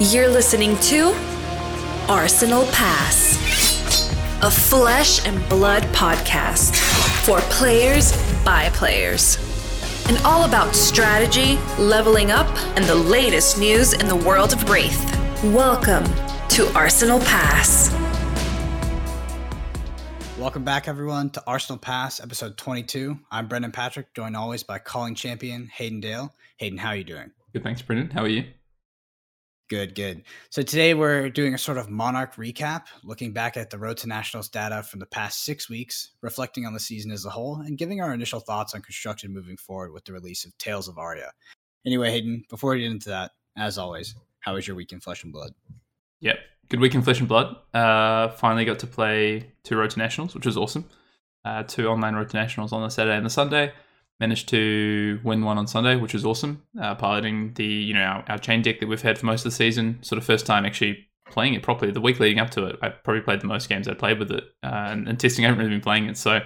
You're listening to Arsenal Pass, a flesh and blood podcast for players by players. And all about strategy, leveling up, and the latest news in the world of Rathe. Welcome to Arsenal Pass. Welcome back, everyone, to Arsenal Pass, episode 22. I'm Brendan Patrick, joined always by calling champion Hayden Dale. Hayden, how are you doing? Good, thanks, Brendan. How are you? Good, good. So today we're doing a sort of Monarch recap, looking back at the Road to Nationals data from the past six weeks, reflecting on the season as a whole, and giving our initial thoughts on construction moving forward with the release of Tales of Aria. Anyway, Hayden, before we get into that, as always, how was your week in Flesh and Blood? Yep, good week in Flesh and Blood. Uh, finally got to play two Road to Nationals, which was awesome. Uh, two online Road to Nationals on the Saturday and the Sunday managed to win one on Sunday, which was awesome. Uh, piloting the you know our, our, Chane deck that we've had for most of the season, sort of first time actually playing it properly. The week leading up to it, I probably played the most games I played with it, uh, and, and, testing I haven't really been playing it, so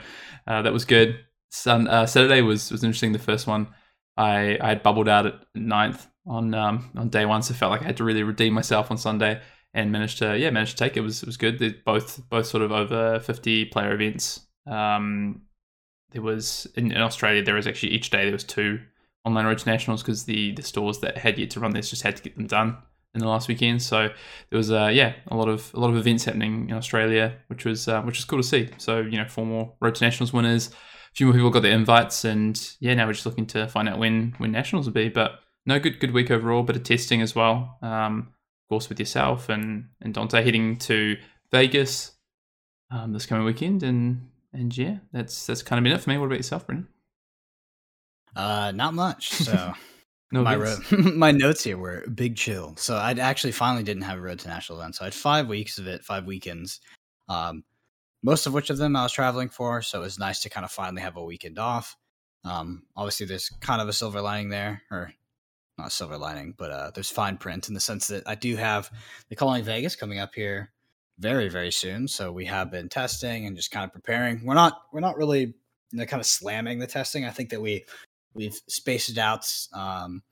uh, that was good. Sun, uh, Saturday was was interesting. The first one, I I had bubbled out at ninth on um, on day one, so felt like I had to really redeem myself on Sunday. And managed to yeah managed to take it. it was it was good. They're both both sort of over fifty player events. Um, there was in, in, Australia there was actually each day there was two online road nationals because the the stores that had yet to run this just had to get them done in the last weekend. So there was uh, yeah a lot of a lot of events happening in Australia, which was uh, which was cool to see. So you know four more road nationals winners, a few more people got their invites, and yeah now we're just looking to find out when when nationals will be. But no good good week overall, bit of testing as well. Um, of course with yourself and and Dante heading to Vegas um, this coming weekend and and yeah, that's that's kind of been it for me. What about yourself, Brendan? Uh, not much. So no my ro- my notes here were big chill. So I actually finally didn't have a road to national event. So I had five weeks of it, five weekends. Um, most of which of them I was traveling for. So it was nice to kind of finally have a weekend off. Um, obviously there's kind of a silver lining there, or not a silver lining, but uh, there's fine print in the sense that I do have the Calling Vegas coming up here very very soon. So we have been testing and just kind of preparing. We're not we're not really you know, kind of slamming the testing. I think that we we've spaced it out. Um,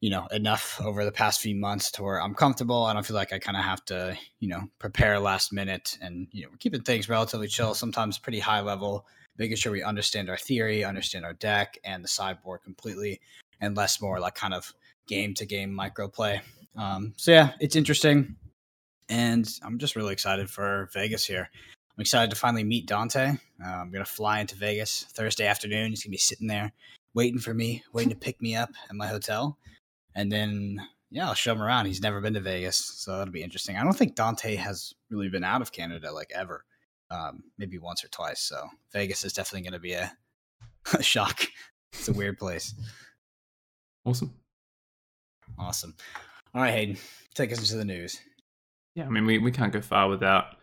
you know enough over the past few months to where I'm comfortable. I don't feel like I kind of have to, you know, prepare last minute, and you know, we're keeping things relatively chill. Sometimes pretty high level, making sure we understand our theory, understand our deck, and the sideboard completely, and less more like kind of game to game micro play. Um, so yeah, it's interesting and I'm just really excited for Vegas here. I'm excited to finally meet Dante. Uh, I'm gonna fly into Vegas Thursday afternoon. He's gonna be sitting there waiting for me, waiting to pick me up at my hotel, and then yeah, I'll show him around. He's never been to Vegas, so that'll be interesting. I don't think Dante has really been out of Canada like ever, um, maybe once or twice. So Vegas is definitely gonna be a, a shock. It's a weird place. Awesome. Awesome. All right, Hayden, take us into the news. Yeah, I mean, we, we can't go far without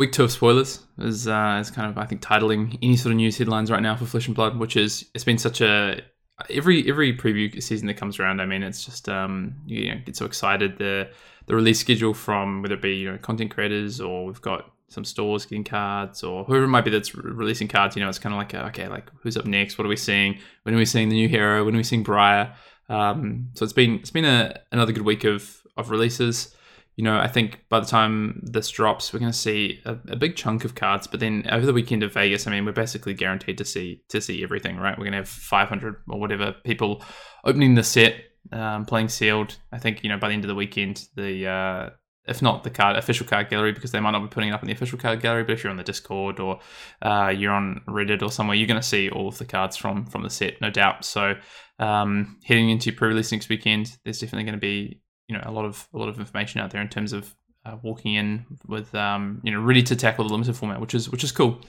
week two of spoilers is uh, as kind of I think titling any sort of news headlines right now for Flesh and Blood, which is it's been such a every every preview season that comes around. I mean, it's just um you know get so excited the the release schedule from whether it be you know content creators or we've got some stores getting cards or whoever it might be that's releasing cards. You know, it's kind of like okay, like who's up next? What are we seeing? When are we seeing the new hero? When are we seeing Briar? Um, so it's been it's been a, another good week of of releases you know, I think by the time this drops, we're going to see a, a, big chunk of cards. But then over the weekend of Vegas, I mean, we're basically guaranteed to see to see everything, right? We're going to have 500 or whatever people opening the set, um, playing sealed. I think you know by the end of the weekend, the uh, if not the card official card gallery, because they might not be putting it up in the official card gallery, but if you're on the Discord or uh, you're on Reddit or somewhere, you're going to see all of the cards from from the set, no doubt. So um, heading into pre-release next weekend, there's definitely going to be you know a lot of a lot of information out there in terms of uh, walking in with um, you know ready to tackle the limited format, which is which is cool.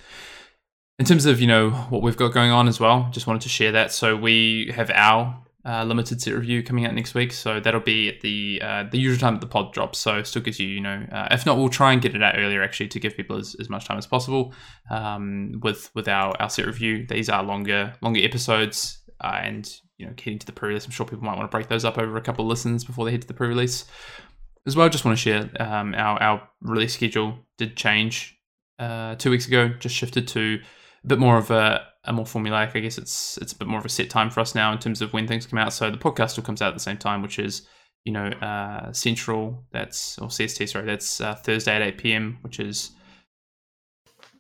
In terms of you know what we've got going on as well, just wanted to share that. So we have our uh, limited set review coming out next week, so that'll be at the uh, the usual time that the pod drops. So still gives you you know uh, if not, we'll try and get it out earlier actually to give people as, as much time as possible. Um, with with our our set review, these are longer longer episodes uh, and you know, heading to the pre-release. I'm sure people might want to break those up over a couple of listens before they head to the pre-release. As well, just want to share um, our our release schedule did change uh, two weeks ago. Just shifted to a bit more of a, a more formulaic. I guess it's it's a bit more of a set time for us now in terms of when things come out. So the podcast still comes out at the same time, which is you know, uh, Central, that's, or CST, sorry, that's uh, Thursday at 8 p.m., which is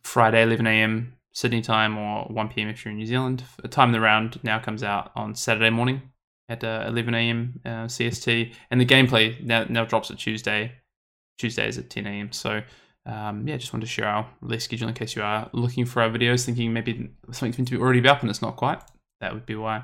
Friday, 11 a.m. Sydney time, or 1 p.m. if you're in New Zealand. A time the round now comes out on Saturday morning at uh, 11 a.m. Uh, CST, and the gameplay now, now drops at Tuesday. Tuesdays at 10 a.m. So, um, yeah, just wanted to share our release schedule in case you are looking for our videos, thinking maybe something's meant to be already up and it's not quite. That would be why.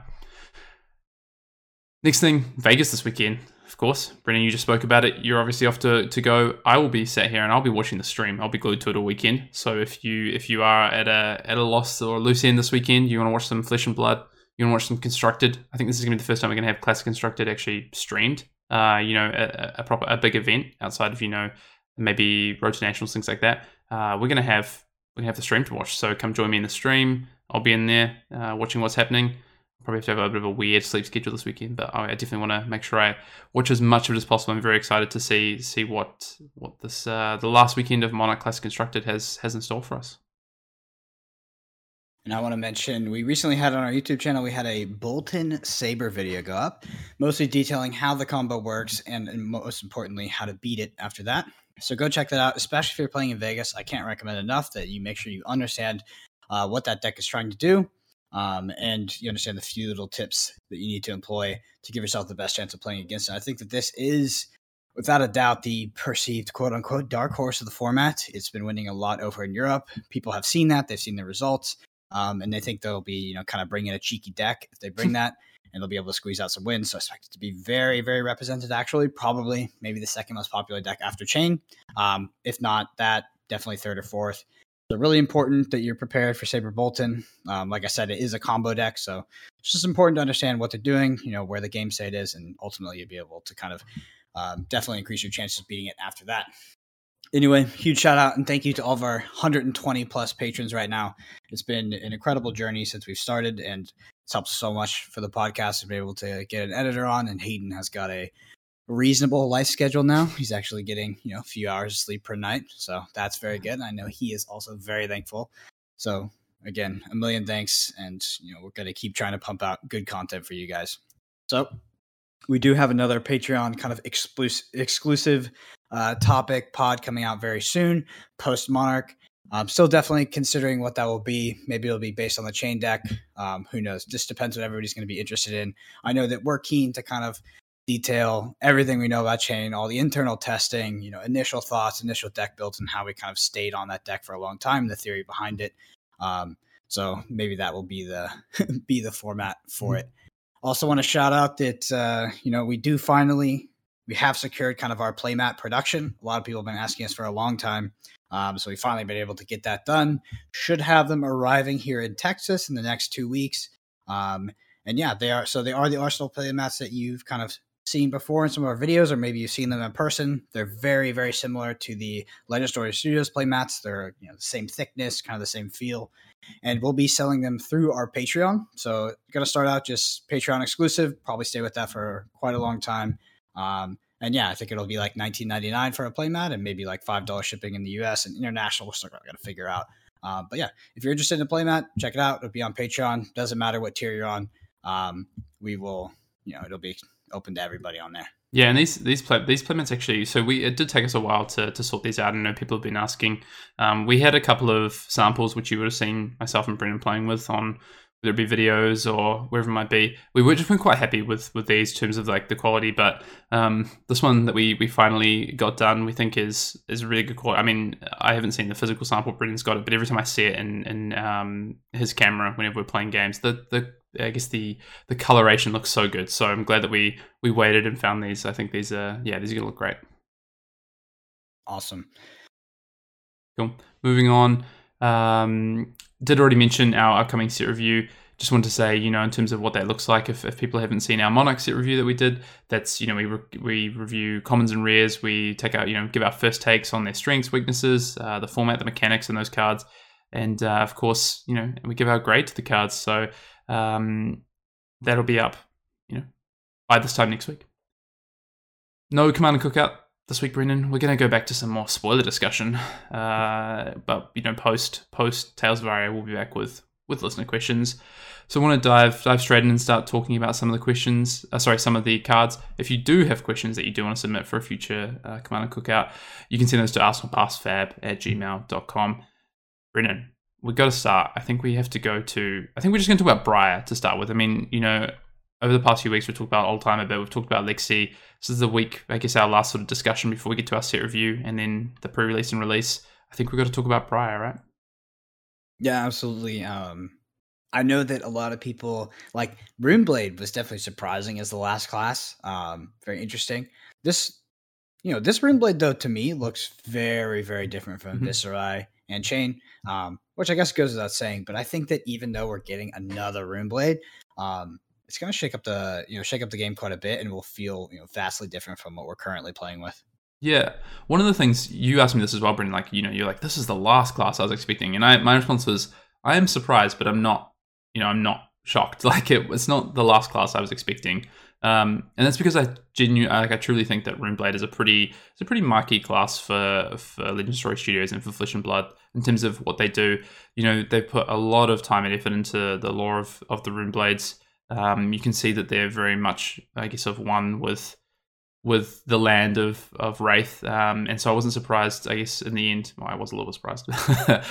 Next thing, Vegas this weekend of course. Brennan, you just spoke about it. You're obviously off to, to go. I will be sat here and I'll be watching the stream. I'll be glued to it all weekend. So if you if you are at a at a loss or a loose end this weekend, you want to watch some Flesh and Blood, you want to watch some Constructed. I think this is going to be the first time we're going to have Classic Constructed actually streamed. Uh, you know, a, a proper a big event outside of you know maybe Road to Nationals things like that. Uh, we're gonna have we're gonna have the stream to watch. So come join me in the stream. I'll be in there uh, watching what's happening probably have to have a bit of a weird sleep schedule this weekend, but I definitely want to make sure I watch as much of it as possible. I'm very excited to see see what what this uh, the last weekend of Monarch Classic Constructed has has in store for us. And I want to mention we recently had on our YouTube channel we had a Boltyn Saber video go up, mostly detailing how the combo works and, and most importantly how to beat it after that. So go check that out, especially if you're playing in Vegas. I can't recommend enough that you make sure you understand uh, what that deck is trying to do um, and you understand the few little tips that you need to employ to give yourself the best chance of playing against it. I think that this is, without a doubt, the perceived quote unquote dark horse of the format. It's been winning a lot over in Europe. People have seen that, they've seen the results, um, and they think they'll be, you know, kind of bringing a cheeky deck if they bring that. And they'll be able to squeeze out some wins. So I expect it to be very, very represented. Actually, probably maybe the second most popular deck after Chane. Um, if not that, definitely third or fourth. So really important that you're prepared for Saber Boltyn. Um, like I said, it is a combo deck, so it's just important to understand what they're doing, you know, where the game state is, and ultimately you'll be able to kind of um, definitely increase your chances of beating it after that. Anyway, huge shout out and thank you to all of our 120 plus patrons right now. It's been an incredible journey since we've started, and it's helped so much for the podcast to be able to get an editor on. And Hayden has got a reasonable life schedule now. He's actually getting, you know, a few hours of sleep per night. So that's very good. I know he is also very thankful. So again, a million thanks. And, you know, we're going to keep trying to pump out good content for you guys. So we do have another Patreon kind of exclusive, exclusive uh, topic pod coming out very soon, post Monarch. I'm still definitely considering what that will be. Maybe it'll be based on the Chane deck. Um, who knows? Just depends what everybody's going to be interested in. I know that we're keen to kind of detail everything we know about Chane, all the internal testing, you know, initial thoughts, initial deck builds, and how we kind of stayed on that deck for a long time, the theory behind it. Um, so maybe that will be the be the format for mm-hmm. it. Also, want to shout out that uh, you know we do finally we have secured kind of our playmat production. A lot of people have been asking us for a long time. Um, so we finally been able to get that done. Should have them arriving here in Texas in the next two weeks. Um, and yeah, they are. So they are the Arsenal playmats that you've kind of seen before in some of our videos, or maybe you've seen them in person. They're very, very similar to the Legend Story Studios playmats. They're you know the same thickness, kind of the same feel, and we'll be selling them through our Patreon. So going to start out just Patreon exclusive. Probably stay with that for quite a long time. Um, and yeah, I think it'll be like 19.99 for a playmat, and maybe like five dollars shipping in the U.S. and international. We're still got to figure out. Uh, but yeah, if you're interested in a playmat, check it out. It'll be on Patreon. Doesn't matter what tier you're on. Um, we will, you know, it'll be open to everybody on there. Yeah, and these these play, these playmates actually. So we it did take us a while to, to sort these out. I know people have been asking. Um, we had a couple of samples which you would have seen myself and Brendan playing with on whether it be videos or wherever it might be. We were just been quite happy with with these in terms of like the quality. But um, this one that we we finally got done, we think is is really good quality. I mean, I haven't seen the physical sample. Brendan's got it, but every time I see it in in um, his camera whenever we're playing games, the the I guess the the coloration looks so good. So I'm glad that we we waited and found these. I think these are yeah these are gonna look great. Awesome. Cool. Moving on. Um, did already mention our upcoming set review. Just want to say, you know, in terms of what that looks like, if, if people haven't seen our Monarch set review that we did, that's, you know, we, re- we review commons and rares. We take out, you know, give our first takes on their strengths, weaknesses, uh, the format, the mechanics in those cards. And uh, of course, you know, we give our grade to the cards. So um, that'll be up, you know, by this time next week. No Commander Cookout this week, Brendan. We're going to go back to some more spoiler discussion, uh, but you know, post post Tales of Aria, we'll be back with with listener questions. So I want to dive dive straight in and start talking about some of the questions. Uh, sorry, some of the cards. If you do have questions that you do want to submit for a future uh, Commander Cookout, you can send those to arsenalpassfab at gmail.com. Brennan, we've got to start. I think we have to go to. I think we're just going to talk about Briar to start with. I mean, you know, over the past few weeks, we've talked about Oldhim a bit. We've talked about Lexi. This is the week, I guess, our last sort of discussion before we get to our set review and then the pre release and release. I think we've got to talk about Briar, right? Yeah, absolutely. Um, I know that a lot of people like Runeblade was definitely surprising as the last class. Um, very interesting. This, you know, this Runeblade though to me looks very, very different from mm-hmm. Viserai and Chane, um, which I guess goes without saying. But I think that even though we're getting another Runeblade, um, it's going to shake up the you know shake up the game quite a bit, and will feel you know vastly different from what we're currently playing with. Yeah, one of the things you asked me this as well, Brendan. Like you know, you're like, this is the last class I was expecting, and I my response was, I am surprised, but I'm not. You know, I'm not shocked. Like it, it's not the last class I was expecting. Um, and that's because I genuinely, like, I truly think that Runeblade is a pretty, it's a pretty marquee class for for Legend Story Studios and for Flesh and Blood in terms of what they do. You know, they put a lot of time and effort into the lore of of the Runeblades um, you can see that they're very much, I guess, of one with with the land of of Rathe, um, and so I wasn't surprised. I guess in the end, well, I was a little surprised.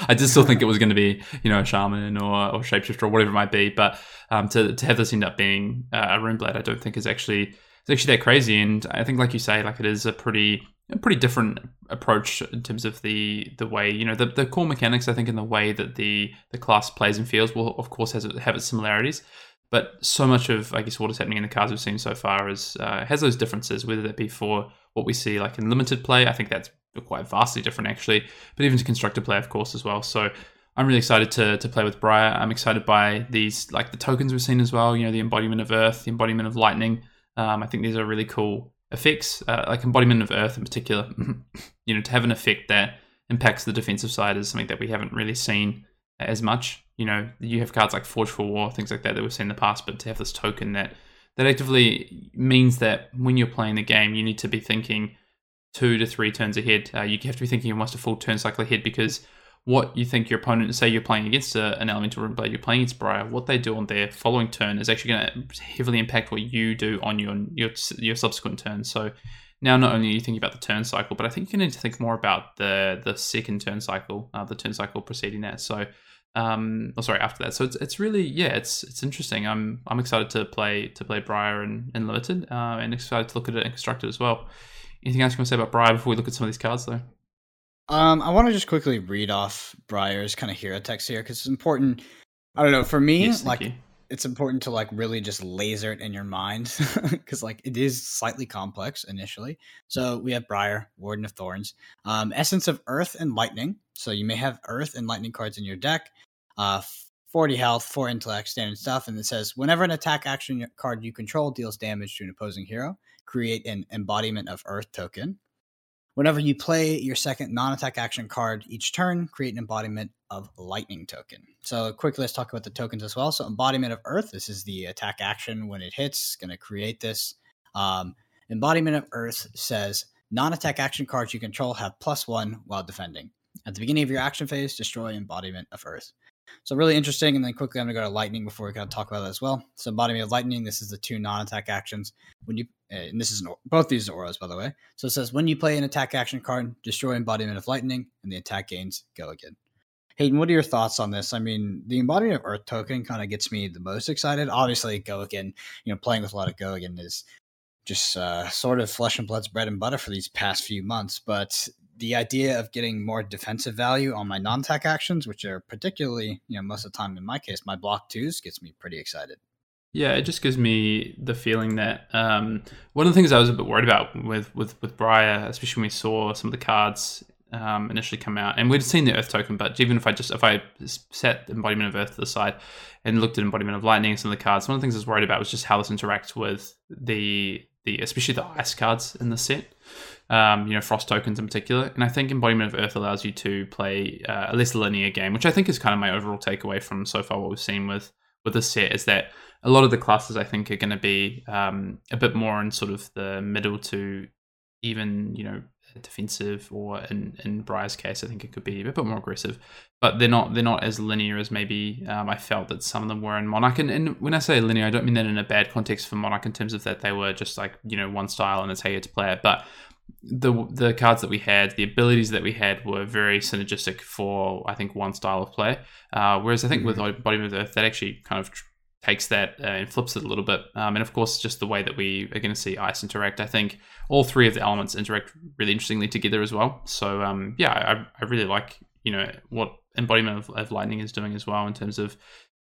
I did still think it was going to be, you know, a shaman or or shapeshifter or whatever it might be. But um, to to have this end up being uh, a runeblade, I don't think is actually it's actually that crazy. And I think, like you say, like it is a pretty a pretty different approach in terms of the the way you know the, the core mechanics. I think in the way that the the class plays and feels will of course has have its similarities, but so much of, I guess, what is happening in the cards we've seen so far is uh, has those differences, whether that be for what we see like in limited play. I think that's quite vastly different actually, but even to constructed play, of course, as well. So I'm really excited to to play with Briar. I'm excited by these like the tokens we've seen as well. You know, the embodiment of Earth, the embodiment of Lightning. Um, I think these are really cool effects, uh, like embodiment of Earth in particular. you know, to have an effect that impacts the defensive side is something that we haven't really seen as much. You know, you have cards like Forged for War, things like that that we've seen in the past, but to have this token that that actively means that when you're playing the game, you need to be thinking two to three turns ahead. Uh, you have to be thinking almost a full turn cycle ahead because what you think your opponent, say you're playing against a, an elemental runeblade, you're playing against Briar, what they do on their following turn is actually going to heavily impact what you do on your your your subsequent turn. So now not only are you thinking about the turn cycle, but I think you need to think more about the the second turn cycle, uh, the turn cycle preceding that. So um, oh, sorry, after that. So it's, it's really yeah, it's it's interesting. I'm I'm excited to play to play Briar and, and Limited, uh, and excited to look at it and construct it as well. Anything else you want to say about Briar before we look at some of these cards, though? Um, I want to just quickly read off Briar's kind of hero text here because it's important. I don't know for me, yes, like you. it's important to like really just laser it in your mind because like it is slightly complex initially. So we have Briar, Warden of Thorns, um, Essence of Earth and Lightning. So you may have Earth and Lightning cards in your deck uh, 40 health, 4 intellect, standard stuff. And it says whenever an attack action card you control deals damage to an opposing hero, create an embodiment of Earth token. Whenever you play your second non attack action card each turn, create an embodiment of Lightning token. So, quickly, let's talk about the tokens as well. So, embodiment of Earth, this is the attack action when it hits, going to create this. Um, embodiment of Earth says non attack action cards you control have plus one while defending. At the beginning of your action phase, destroy embodiment of Earth. So really interesting. And then quickly, I'm gonna go to lightning before we kind of talk about that as well. So bottom of lightning, this is the two non-attack actions. When you eh, and this is an, both these are auras by the way. So it says when you play an attack action card, destroy embodiment of lightning, and the attack gains go again. Hayden, what are your thoughts on this? I mean, the embodiment of Earth token kind of gets me the most excited. Obviously, go again. You know, playing with a lot of go again is just uh, sort of flesh and blood's bread and butter for these past few months. But the idea of getting more defensive value on my non-attack actions, which are particularly, you know, most of the time in my case, my block twos gets me pretty excited. Yeah, it just gives me the feeling that um, one of the things I was a bit worried about with with with Briar, especially when we saw some of the cards um, initially come out, and we'd seen the Earth token, but even if I just if I set embodiment of Earth to the side and looked at embodiment of Lightning and some of the cards, one of the things I was worried about was just how this interacts with the the especially the ice cards in the set um, you know, frost tokens in particular. And I think Embodiment of Earth allows you to play uh, a less linear game, which I think is kind of my overall takeaway from so far what we've seen with with this set is that a lot of the classes I think are going to be um, a bit more in sort of the middle to even you know defensive, or in in Briar's case, I think it could be a bit more aggressive. But they're not they're not as linear as maybe um, I felt that some of them were in Monarch. And, and, when I say linear, I don't mean that in a bad context for Monarch in terms of that they were just like you know one style and it's how you had to play it. But the the cards that we had, the abilities that we had were very synergistic for I think one style of play. Uh, whereas I think mm-hmm. with Body of Earth, that actually kind of takes that uh, and flips it a little bit. Um, and of course, just the way that we are going to see ice interact. I think all three of the elements interact really interestingly together as well. So um, yeah, I, I really like you know what embodiment of, of lightning is doing as well in terms of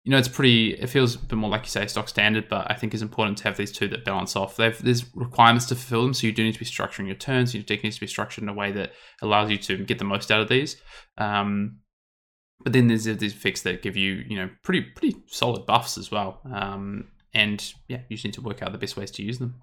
you know, it's pretty. It feels a bit more like you say stock standard, but I think it's important to have these two that balance off. They've, there's requirements to fulfill them, so you do need to be structuring your turns. Your deck needs to be structured in a way that allows you to get the most out of these. Um, but then there's these effects that give you, you know, pretty pretty solid buffs as well. Um, and yeah, you just need to work out the best ways to use them.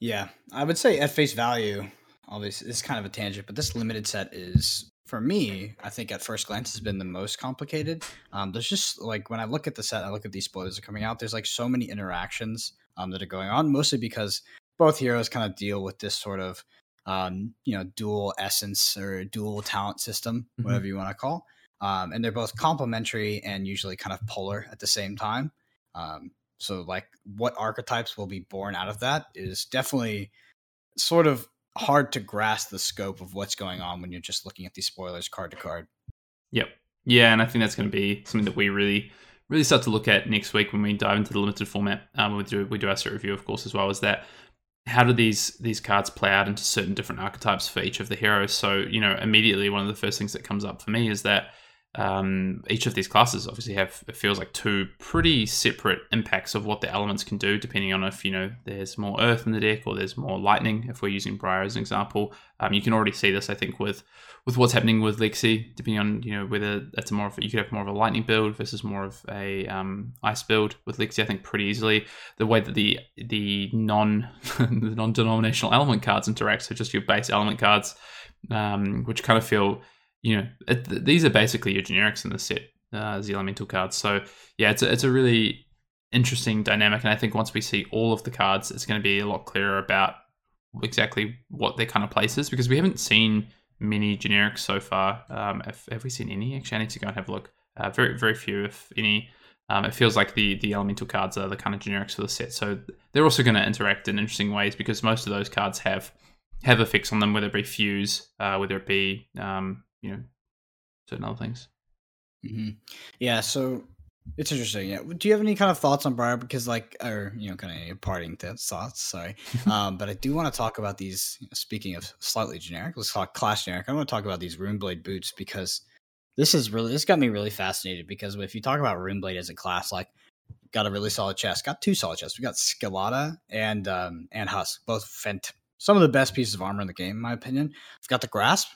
Yeah, I would say at face value, obviously, it's kind of a tangent, but this limited set is for me, I think at first glance has been the most complicated. Um, there's just like when I look at the set, I look at these spoilers that are coming out. There's like so many interactions um, that are going on, mostly because both heroes kind of deal with this sort of um, you know dual essence or dual talent system, mm-hmm. whatever you want to call. Um, and they're both complementary and usually kind of polar at the same time. Um, so like what archetypes will be born out of that is definitely sort of hard to grasp the scope of what's going on when you're just looking at these spoilers card to card. Yep. Yeah, and I think that's going to be something that we really, really start to look at next week when we dive into the limited format. Um, we do we do our set review, of course, as well as that. How do these these cards play out into certain different archetypes for each of the heroes? So you know, immediately one of the first things that comes up for me is that um, each of these classes obviously have it feels like two pretty separate impacts of what the elements can do depending on if you know there's more earth in the deck or there's more lightning. If we're using briar as an example um, you can already see this i think with with what's happening with lexi depending on you know whether that's a more of you could have more of a lightning build versus more of a um, ice build with lexi i think pretty easily. The way that the the non the non-denominational element cards interact so just your base element cards um, which kind of feel you know, it, these are basically your generics in the set, uh, the elemental cards. So yeah, it's a, it's a really interesting dynamic, and I think once we see all of the cards, it's going to be a lot clearer about exactly what their kind of places because we haven't seen many generics so far. Um, have, have we seen any? Actually, I need to go and have a look. Uh, very very few, if any. Um, it feels like the the elemental cards are the kind of generics for the set, so they're also going to interact in interesting ways because most of those cards have have effects on them, whether it be fuse, uh, whether it be um, you know certain other things. Mm-hmm. Yeah, so it's interesting. Yeah, do you have any kind of thoughts on Briar? Because like, or you know, kind of parting thoughts. Sorry, um, but I do want to talk about these. You know, speaking of slightly generic, let's talk class generic. I want to talk about these Runeblade boots because this is really this got me really fascinated. Because if you talk about Runeblade as a class, like got a really solid chest, got two solid chests. We got Skelata and um, and Husk, both fent- some of the best pieces of armor in the game, in my opinion. We've got the Grasp,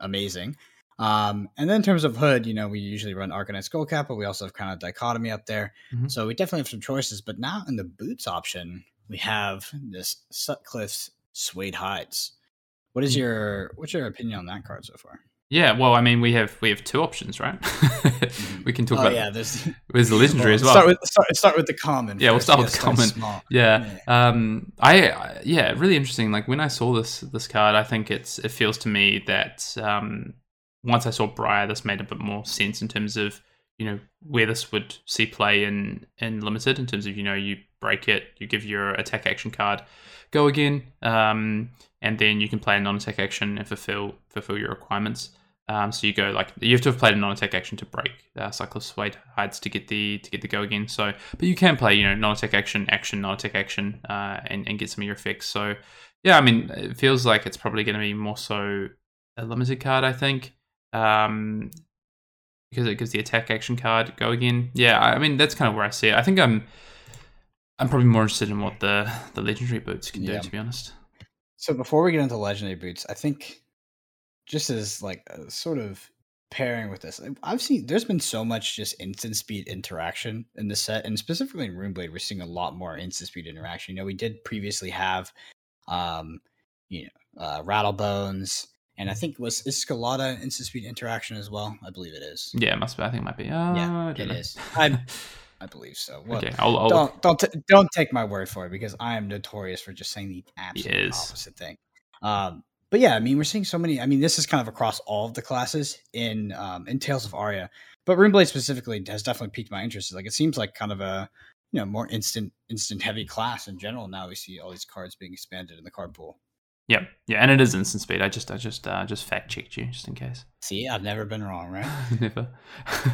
amazing. Um, and then in terms of hood, you know, we usually run Arcanite Skullcap, but we also have kind of dichotomy up there. Mm-hmm. So we definitely have some choices. But now in the boots option, we have this Sutcliffe's suede hides. What is mm. your what's your opinion on that card so far? Yeah, well, I mean, we have we have two options, right? We can talk oh, about yeah. There's, there's the legendary well, as well. Start with start, start with the common. Yeah, we we'll start with the common. Yeah, yeah. Um, I, I, yeah, really interesting. Like when I saw this this card, I think it's it feels to me that um, once I saw Briar, this made a bit more sense in terms of you know where this would see play in in limited in terms of you know you break it, you give your attack action card, go again, um, and then you can play a non-attack action and fulfill fulfill your requirements. Um, so you go like you have to have played a non-attack action to break uh, Sutcliffe's Suede hides to get the to get the go again. So, but you can play you know non-attack action, action, non-attack action, uh, and and get some of your effects. So, yeah, I mean, it feels like it's probably going to be more so a limited card. I think um, because it gives the attack action card go again. Yeah, I mean that's kind of where I see it. I think I'm I'm probably more interested in what the the legendary boots can yeah. do. To be honest. So before we get into legendary boots, I think just as like a sort of pairing with this, I've seen there's been so much just instant speed interaction in the set, and specifically in Runeblade, we're seeing a lot more instant speed interaction. You know, we did previously have, um, you know, uh, Rattlebones and I think was Escalada instant speed interaction as well. I believe it is. Yeah, it must be. I think it might be. Uh, yeah, it know. is. I I believe so. Well, okay, I'll, I'll... don't don't t- don't take my word for it because I am notorious for just saying the absolute opposite thing. Um, but yeah, I mean, we're seeing so many. I mean, this is kind of across all of the classes in um, in Tales of Aria, but Runeblade specifically has definitely piqued my interest. Like, it seems like kind of a you know more instant instant heavy class in general. Now we see all these cards being expanded in the card pool. Yeah, yeah, and it is instant speed. I just, I just, uh, just fact checked you just in case. See, I've never been wrong, right? never.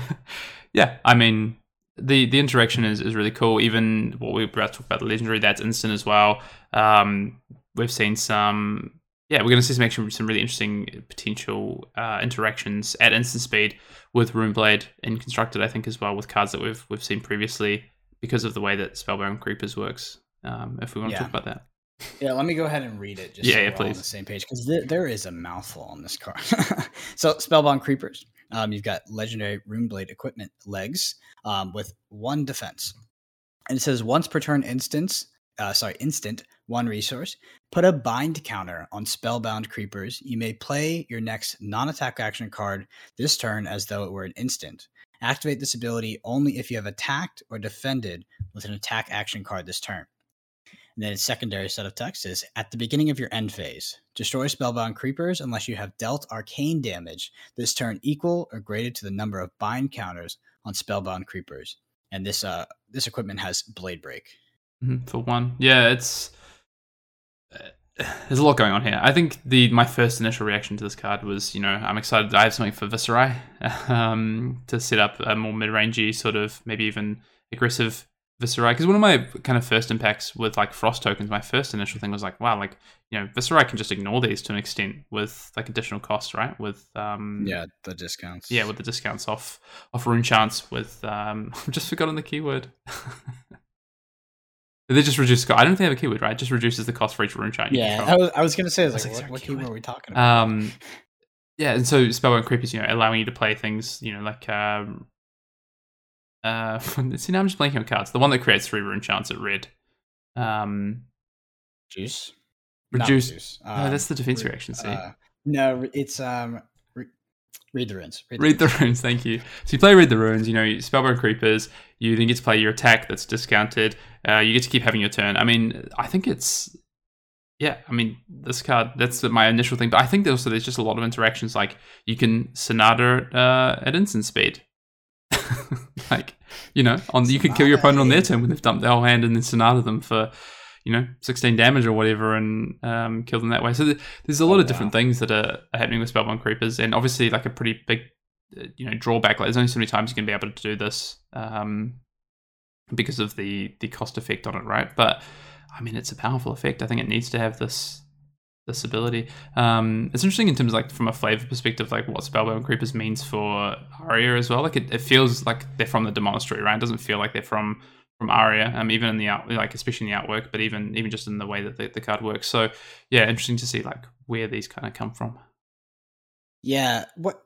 yeah, I mean, the the interaction is, is really cool. Even what we are about to talk about the legendary, that's instant as well. Um, we've seen some yeah, we're going to see some actually some really interesting potential uh, interactions at instant speed with Runeblade and constructed, I think, as well with cards that we've we've seen previously because of the way that Spellbound Creepers works. Um, if we want to talk about that. Yeah, let me go ahead and read it. Just yeah, so yeah, please. On the same page because th- there is a mouthful on this card. so Spellbound Creepers. Um, you've got legendary Runeblade equipment legs um, with one defense, and it says once per turn instance. Uh, sorry, instant one resource. Put a bind counter on spellbound creepers. You may play your next non attack action card this turn as though it were an instant. Activate this ability only if you have attacked or defended with an attack action card this turn. And then its secondary set of text is at the beginning of your end phase, destroy spellbound creepers unless you have dealt arcane damage this turn equal or greater to the number of bind counters on spellbound creepers. And this uh this equipment has blade break. Mm-hmm, for one. Yeah, it's there's a lot going on here. I think the my first initial reaction to this card was, you know, I'm excited. I have something for Viserai um, to set up a more mid-rangey sort of, maybe even aggressive Viserai. Because one of my kind of first impacts with like Frost tokens, my first initial thing was like, wow, like you know, Viserai can just ignore these to an extent with like additional costs, right? With um, yeah, the discounts. Yeah, with the discounts off off rune chants. With um, I've just forgotten the keyword. They just reduce. I don't think they have a keyword, right? It just reduces the cost for each rune chant. Yeah, I was, I was going to say, like, what, what keyword are we talking about? Um, yeah, and so Spellbound Creepers, you know, allowing you to play things, you know, like um, uh, see now I'm just blanking on cards. The one that creates three rune chants at red. Um, juice. Reduce. Juice. Um, no, that's the defense re- reaction. See. Uh, no, it's um Read the runes. Read the, read runes. the runes. Thank you. So you play read the runes. You know, spellbound creepers. You then get to play your attack that's discounted. Uh, you get to keep having your turn. I mean, I think it's yeah. I mean, this card. That's my initial thing. But I think also there's just a lot of interactions. Like you can sonata uh, at instant speed. like you know, on you could kill your opponent on their turn when they've dumped their whole hand and then sonata them for you know 16 damage or whatever and um, kill them that way. So th- there's a lot oh, of different wow. things that are, are, happening with Spellbound Creepers, and obviously like a pretty big uh, you know drawback. Like there's only so many times you can be able to do this um, because of the the cost effect on it, right? But I mean, it's a powerful effect. I think it needs to have this this ability. Um, it's interesting in terms of like from a flavor perspective, like what Spellbound Creepers means for Aria as well. Like it, it feels like they're from the Demonastery, right? It doesn't feel like they're from from Aria, um, even in the out, like especially in the artwork, but even even just in the way that the, the card works. So yeah, interesting to see like where these kind of come from. Yeah, what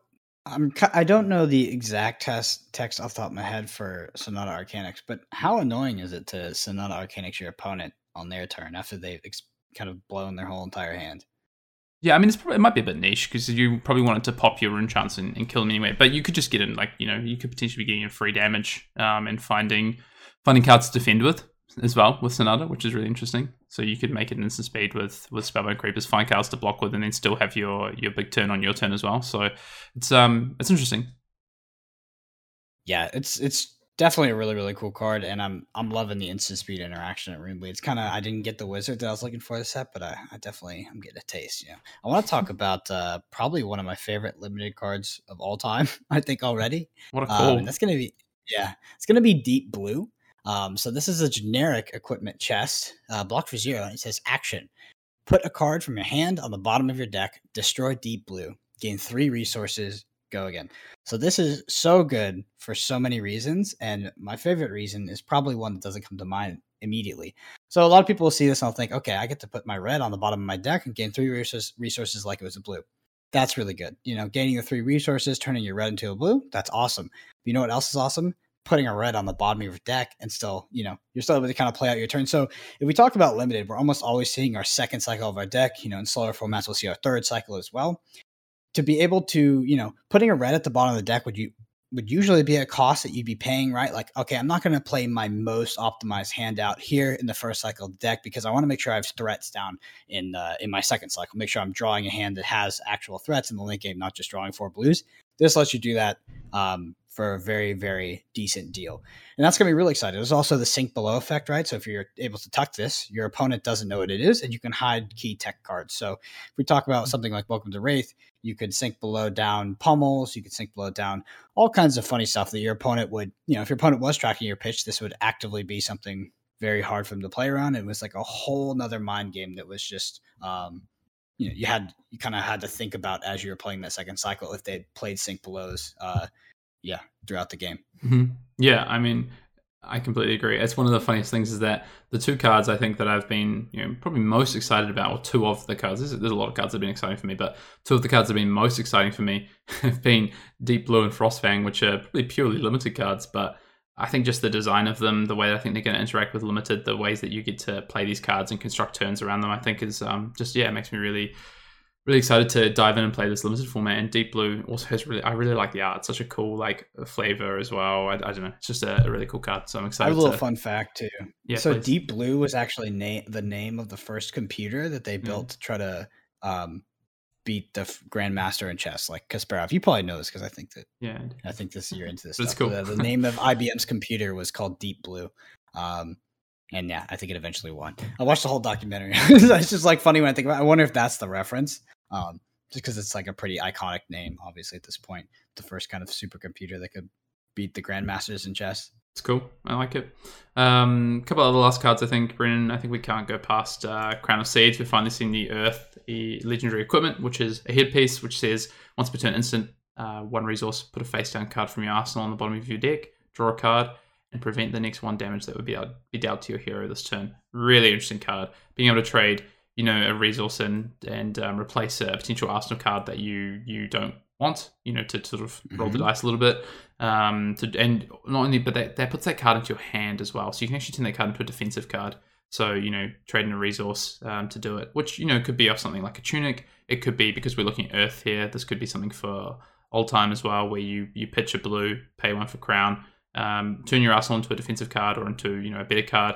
I'm I don't know the exact test text off the top of my head for Sonata Arcanix, but how annoying is it to Sonata Arcanix your opponent on their turn after they've ex- kind of blown their whole entire hand? Yeah, I mean, it's probably, it might be a bit niche because you probably wanted to pop your rune chants and, and, kill them anyway. But you could just get in, like, you know, you could potentially be getting in free damage um, and finding finding cards to defend with as well with Sonata, which is really interesting. So you could make it an instant speed with with Spellbound Creepers, find cards to block with, and then still have your your big turn on your turn as well. So it's um it's interesting. Yeah, it's it's definitely a really really cool card, and I'm I'm loving the instant speed interaction at Runeblade. It's kind of I didn't get the wizard that I was looking for the set, but I, I definitely I'm getting a taste. Yeah, I want to talk about uh, probably one of my favorite limited cards of all time. I think already. What a cool! Um, that's gonna be yeah, it's gonna be Deep Blue. Um, so this is a generic equipment chest, uh, block for zero, and it says action. Put a card from your hand on the bottom of your deck, destroy deep blue, gain three resources, go again. So this is so good for so many reasons, and my favorite reason is probably one that doesn't come to mind immediately. So a lot of people will see this and they'll think, okay, I get to put my red on the bottom of my deck and gain three resources, resources like it was a blue. That's really good. You know, gaining the three resources, turning your red into a blue, that's awesome. But you know what else is awesome? Putting a red on the bottom of your deck and still, you know, you're still able to kind of play out your turn. So if we talk about limited, we're almost always seeing our second cycle of our deck. You know, in slower formats, we'll see our third cycle as well. To be able to, you know, putting a red at the bottom of the deck would you would usually be a cost that you'd be paying, right? Like, okay, I'm not going to play my most optimized hand out here in the first cycle of the deck because I want to make sure I have threats down in uh, in my second cycle. Make sure I'm drawing a hand that has actual threats in the late game, not just drawing four blues. This lets you do that um, for a very, very decent deal. And that's going to be really exciting. There's also the sink below effect, right? So if you're able to tuck this, your opponent doesn't know what it is, and you can hide key tech cards. So if we talk about something like Welcome to Rathe, you could sink below down pummels, you could sink below down all kinds of funny stuff that your opponent would, you know, if your opponent was tracking your pitch, this would actively be something very hard for them to play around. It was like a whole nother mind game that was just um, you know, you had you kind of had to think about as you were playing that second cycle if they played sink belows uh, yeah, throughout the game. Mm-hmm. Yeah, I mean, I completely agree. It's one of the funniest things is that the two cards I think that I've been you know probably most excited about, or two of the cards. There's, there's a lot of cards that have been exciting for me, but two of the cards that have been most exciting for me have been Deep Blue and Frostfang, which are probably purely limited cards, but I think just the design of them, the way I think they're going to interact with limited, the ways that you get to play these cards and construct turns around them, I think is um, just yeah, it makes me really really excited to dive in and play this limited format. And Deep Blue also has really, I really like the art. It's such a cool like flavor as well. I, I don't know, it's just a, a, really cool card. So I'm excited. I have a little to, fun fact too. Yeah. So please. Deep Blue was actually na- the name of the first computer that they mm. built mm. to try to um, beat the Grandmaster in chess, like Kasparov. You probably know this because I think that. Yeah. I think this you're into this. It's cool. The, the, name of IBM's computer was called Deep Blue. Um, and yeah, I think it eventually won. I watched the whole documentary. it's just like funny when I think about. it. I wonder if that's the reference. Um, just because it's like a pretty iconic name, obviously at this point, the first kind of supercomputer that could beat the grandmasters in chess. It's cool. I like it. A um, couple of the last cards, I think, Brennan. I think we can't go past uh, Crown of Seeds. We find this in the Earth legendary equipment, which is a headpiece, which says once per turn instant, uh, one resource, put a face down card from your arsenal on the bottom of your deck, draw a card, and prevent the next one damage that would be, be dealt to your hero this turn. Really interesting card. Being able to trade you know a resource and and um, replace a potential arsenal card that you you don't want you know to, to sort of mm-hmm. roll the mm-hmm. dice a little bit. Um to and not only but that, that puts that card into your hand as well. So you can actually turn that card into a defensive card. So you know trading a resource um, to do it which you know could be off something like a tunic. It could be because we're looking at earth here. This could be something for Oldhim as well where you you pitch a blue pay one for crown um, turn your arsenal into a defensive card or into you know a better card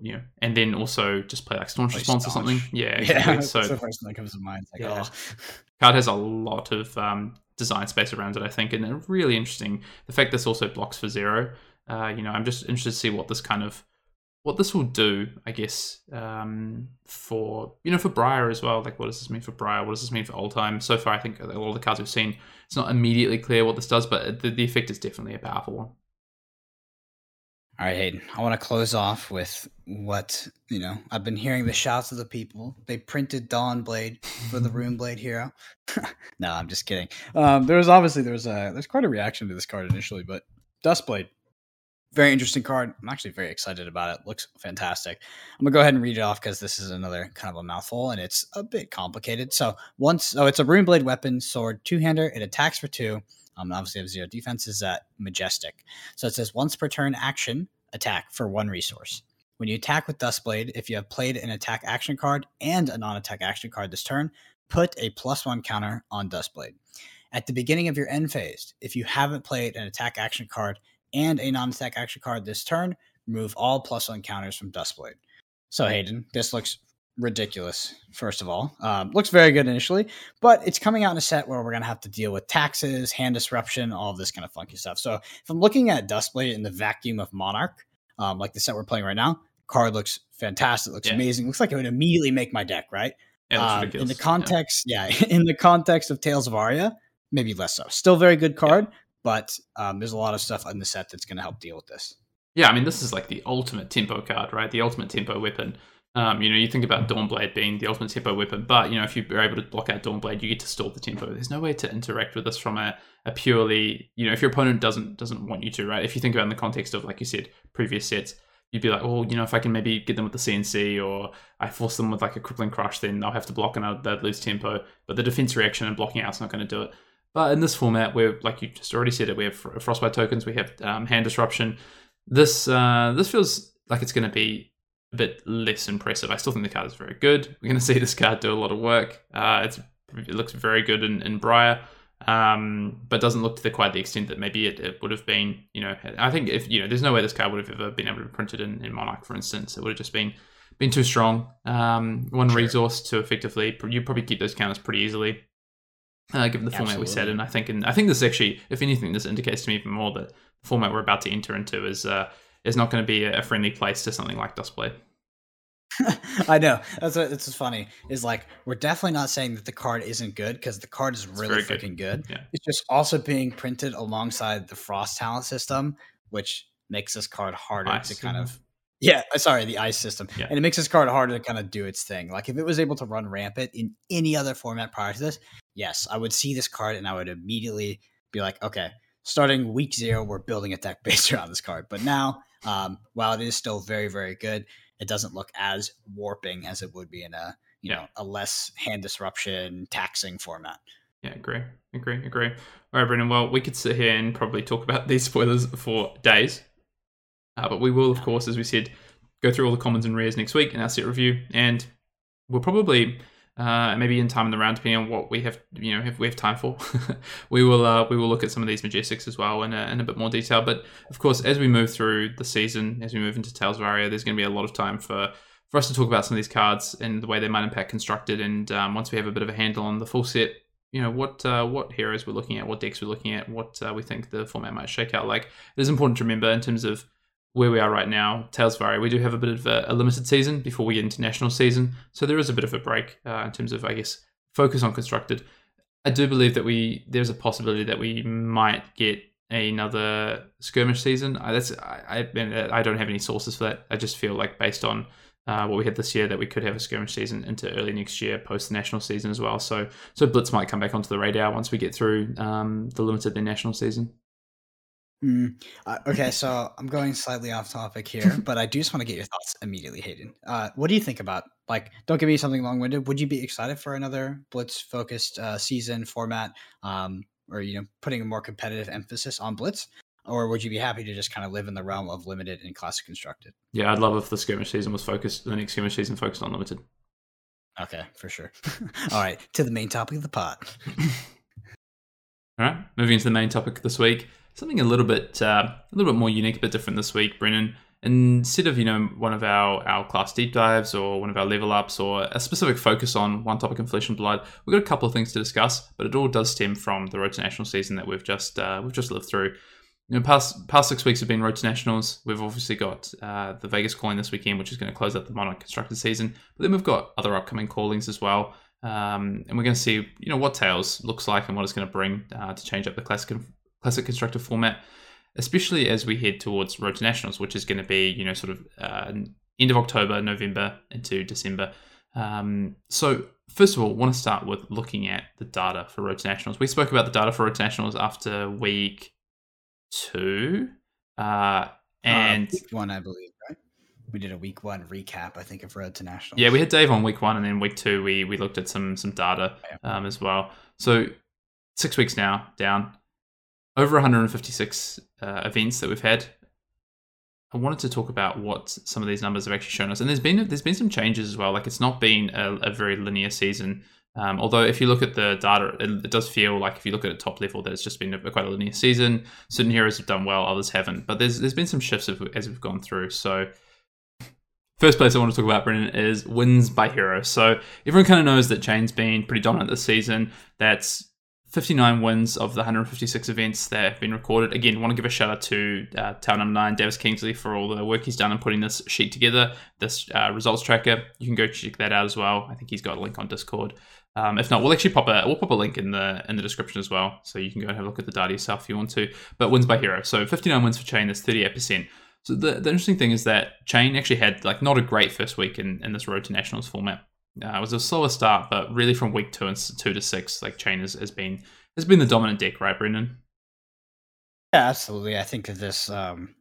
you know, and then also just play like staunch response or something. Yeah, exactly. yeah. So the first thing that comes to mind. Like, yeah. oh. Card has a lot of um, design space around it, I think, and really interesting. The fact this also blocks for zero. Uh, you know, I'm just interested to see what this kind of what this will do, I guess, um, for you know for Briar as well. Like, what does this mean for Briar? What does this mean for Oldhim? So far, I think a lot of the cards we've seen, it's not immediately clear what this does, but the, the effect is definitely a powerful one. All right, Hayden. I want to close off with what you know. I've been hearing the shouts of the people. They printed Dawnblade for the Rune Blade hero. no, I'm just kidding. Um, there was obviously there was a there's quite a reaction to this card initially, but Duskblade, very interesting card. I'm actually very excited about it. Looks fantastic. I'm gonna go ahead and read it off because this is another kind of a mouthful and it's a bit complicated. So once, oh, it's a Rune Blade weapon, sword, two hander. It attacks for two. Um, obviously, have zero defense is at majestic. So it says once per turn action attack for one resource. When you attack with Duskblade, if you have played an attack action card and a non-attack action card this turn, put a plus one counter on Duskblade. At the beginning of your end phase, if you haven't played an attack action card and a non-attack action card this turn, remove all plus one counters from Duskblade. So Hayden, this looks ridiculous. First of all, um, looks very good initially, but it's coming out in a set where we're gonna have to deal with taxes, hand disruption, all this kind of funky stuff. So if I'm looking at Duskblade in the vacuum of Monarch, um, like the set we're playing right now, card looks fantastic, looks yeah. amazing, looks like it would immediately make my deck right. Yeah, um, in the context, yeah. yeah. in the context of Tales of Aria, maybe less so. Still very good card, but um, there's a lot of stuff in the set that's going to help deal with this. Yeah, I mean, this is like the ultimate tempo card, right? The ultimate tempo weapon. Um, you know, you think about Dawnblade being the ultimate tempo weapon, but you know, if you're able to block out Dawnblade, you get to stall the tempo. There's no way to interact with this from a, a purely, you know, if your opponent doesn't doesn't want you to, right? If you think about in the context of, like you said, previous sets, you'd be like, oh, you know, if I can maybe get them with the CNC or I force them with like a crippling crush, then they'll have to block and they'll lose tempo. But the defense reaction and blocking out's not going to do it. But in this format, where like you just already said it, we have frostbite tokens, we have um, hand disruption. This uh, this feels like it's going to be a bit less impressive. I still think the card is very good. We're going to see this card do a lot of work. Uh, it's it looks very good in, in Briar. um, but doesn't look to the quite the extent that maybe it, it, would have been. You know, I think if you know, there's no way this card would have ever been able to be printed in, in Monarch, for instance. It would have just been been too strong. Um, one sure. resource to effectively you probably keep those counters pretty easily. Uh, given the Absolutely. format we set in, I think, and I think this actually, if anything, this indicates to me even more that the format we're about to enter into is uh, is not going to be a friendly place to something like Duskblade. I know that's what it's funny. Is like we're definitely not saying that the card isn't good because the card is really freaking good. good. Yeah. It's just also being printed alongside the Frost talent system, which makes this card harder ice. to kind of yeah, uh, sorry, the ice system, yeah. and it makes this card harder to kind of do its thing. Like if it was able to run rampant in any other format prior to this, yes, I would see this card and I would immediately be like, okay, starting week zero, we're building a deck based around this card. But now, um, while it is still very, very good, it doesn't look as warping as it would be in a you yeah. know a less hand disruption taxing format. Yeah, agree, agree, agree. All right, Brendan. Well, we could sit here and probably talk about these spoilers for days, uh, but we will, of course, as we said, go through all the commons and rares next week in our set review, and we'll probably uh, maybe in time in the round, depending on what we have, you know, if we have time for, we will uh, we will look at some of these majestics as well in a, in a bit more detail. But of course, as we move through the season, as we move into Tales of Aria, there's going to be a lot of time for for us to talk about some of these cards and the way they might impact constructed. And um, once we have a bit of a handle on the full set, you know what uh, what heroes we're looking at, what decks we're looking at, what uh, we think the format might shake out like. It is important to remember in terms of where we are right now, Tales Aria, we do have a bit of a, a, limited season before we get into national season. So there is a bit of a break uh, in terms of, I guess, focus on constructed. I do believe that we there's a possibility that we might get another skirmish season. I, that's I, I, I don't have any sources for that. I just feel like based on uh, what we had this year that we could have a skirmish season into early next year post the national season as well. So so Blitz might come back onto the radar once we get through um, the limited and national season. Mm. Uh, okay, so I'm going slightly off topic here, but I do just want to get your thoughts immediately, Hayden. Uh, what do you think about like? Don't give me something long winded. Would you be excited for another Blitz focused uh, season format, um, or you know, putting a more competitive emphasis on Blitz, or would you be happy to just kind of live in the realm of limited and classic constructed? Yeah, I'd love if the skirmish season was focused. The next skirmish season focused on limited. Okay, for sure. All right, to the main topic of the pot. All right, moving into the main topic this week something a little bit uh, a little bit more unique, a bit different this week, Brennan. Instead of you know one of our our class deep dives or one of our level ups or a specific focus on one topic in flesh and blood, we've got a couple of things to discuss, but it all does stem from the Road to National season that we've just uh, we've just lived through. You know, past past six weeks have been Road to Nationals. We've obviously got uh, the Vegas calling this weekend, which is going to close out the Monarch constructed season. But then we've got other upcoming callings as well. Um, and we're going to see, you know, what Tales looks like and what it's going to bring uh, to change up the classic classic constructor format, especially as we head towards Road to Nationals, which is going to be, you know, sort of uh, end of October, November into December. Um, so, first of all, I want to start with looking at the data for Road to Nationals. We spoke about the data for Road to Nationals after week two. Uh, and uh, one, I believe, right? We did a week one recap, I think, of Road to Nationals. Yeah, we had Dave on week one, and then week two, we we looked at some some data um, as well. So six weeks now down over 156 uh, events that we've had. I wanted to talk about what some of these numbers have actually shown us, and there's been there's been some changes as well. Like it's not been a, a very linear season. Um, although if you look at the data, it, it, does feel like if you look at it top level, that it's just been a, quite a linear season. Certain heroes have done well, others haven't. But there's there's been some shifts as we've gone through. So first place I want to talk about, Brendan, is wins by hero. So everyone kind of knows that Chane's been pretty dominant this season. That's 59 wins of the 156 events that have been recorded. Again, want to give a shout out to uh, Tower Number 9, Davis Kingsley, for all the work he's done in putting this sheet together, this uh, results tracker. You can go check that out as well. I think he's got a link on Discord. Um, if not, we'll actually pop a we'll pop a link in the in the description as well, so you can go and have a look at the data yourself if you want to. But wins by hero, so 59 wins for Chane, that's 38 percent. So the, the interesting thing is that Chane actually had like not a great first week in, in this Road to Nationals format. Uh, it was a slower start, but really from week two and two to six, like Chane has, has been has been the dominant deck, right, Brendan? Yeah, absolutely. I think that this, um,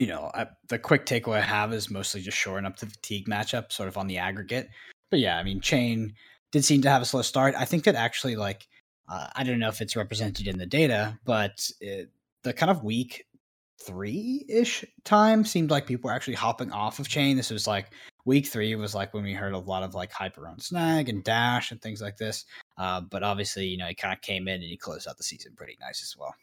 you know, I, the quick takeaway I have is mostly just shoring up the fatigue matchup, sort of on the aggregate. But yeah, I mean, Chane did seem to have a slow start. I think that actually, like, uh, I don't know if it's represented in the data, but it, the kind of week three ish time seemed like people were actually hopping off of Chane. This was like week three was like when we heard a lot of like hype around Snag and Dash and things like this. Uh, but obviously, you know, he kind of came in and he closed out the season pretty nice as well.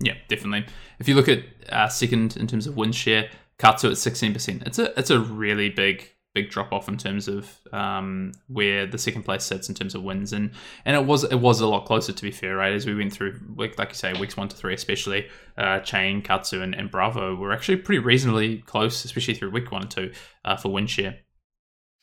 Yeah, definitely. If you look at uh, second in terms of win share, Katsu at 16%. It's a it's a really big big drop off in terms of um, where the second place sits in terms of wins, and and it was it was a lot closer to be fair, right? As we went through, like you say, weeks one to three, especially uh, Chane, Katsu, and, and Bravo were actually pretty reasonably close, especially through week one and two uh, for win share.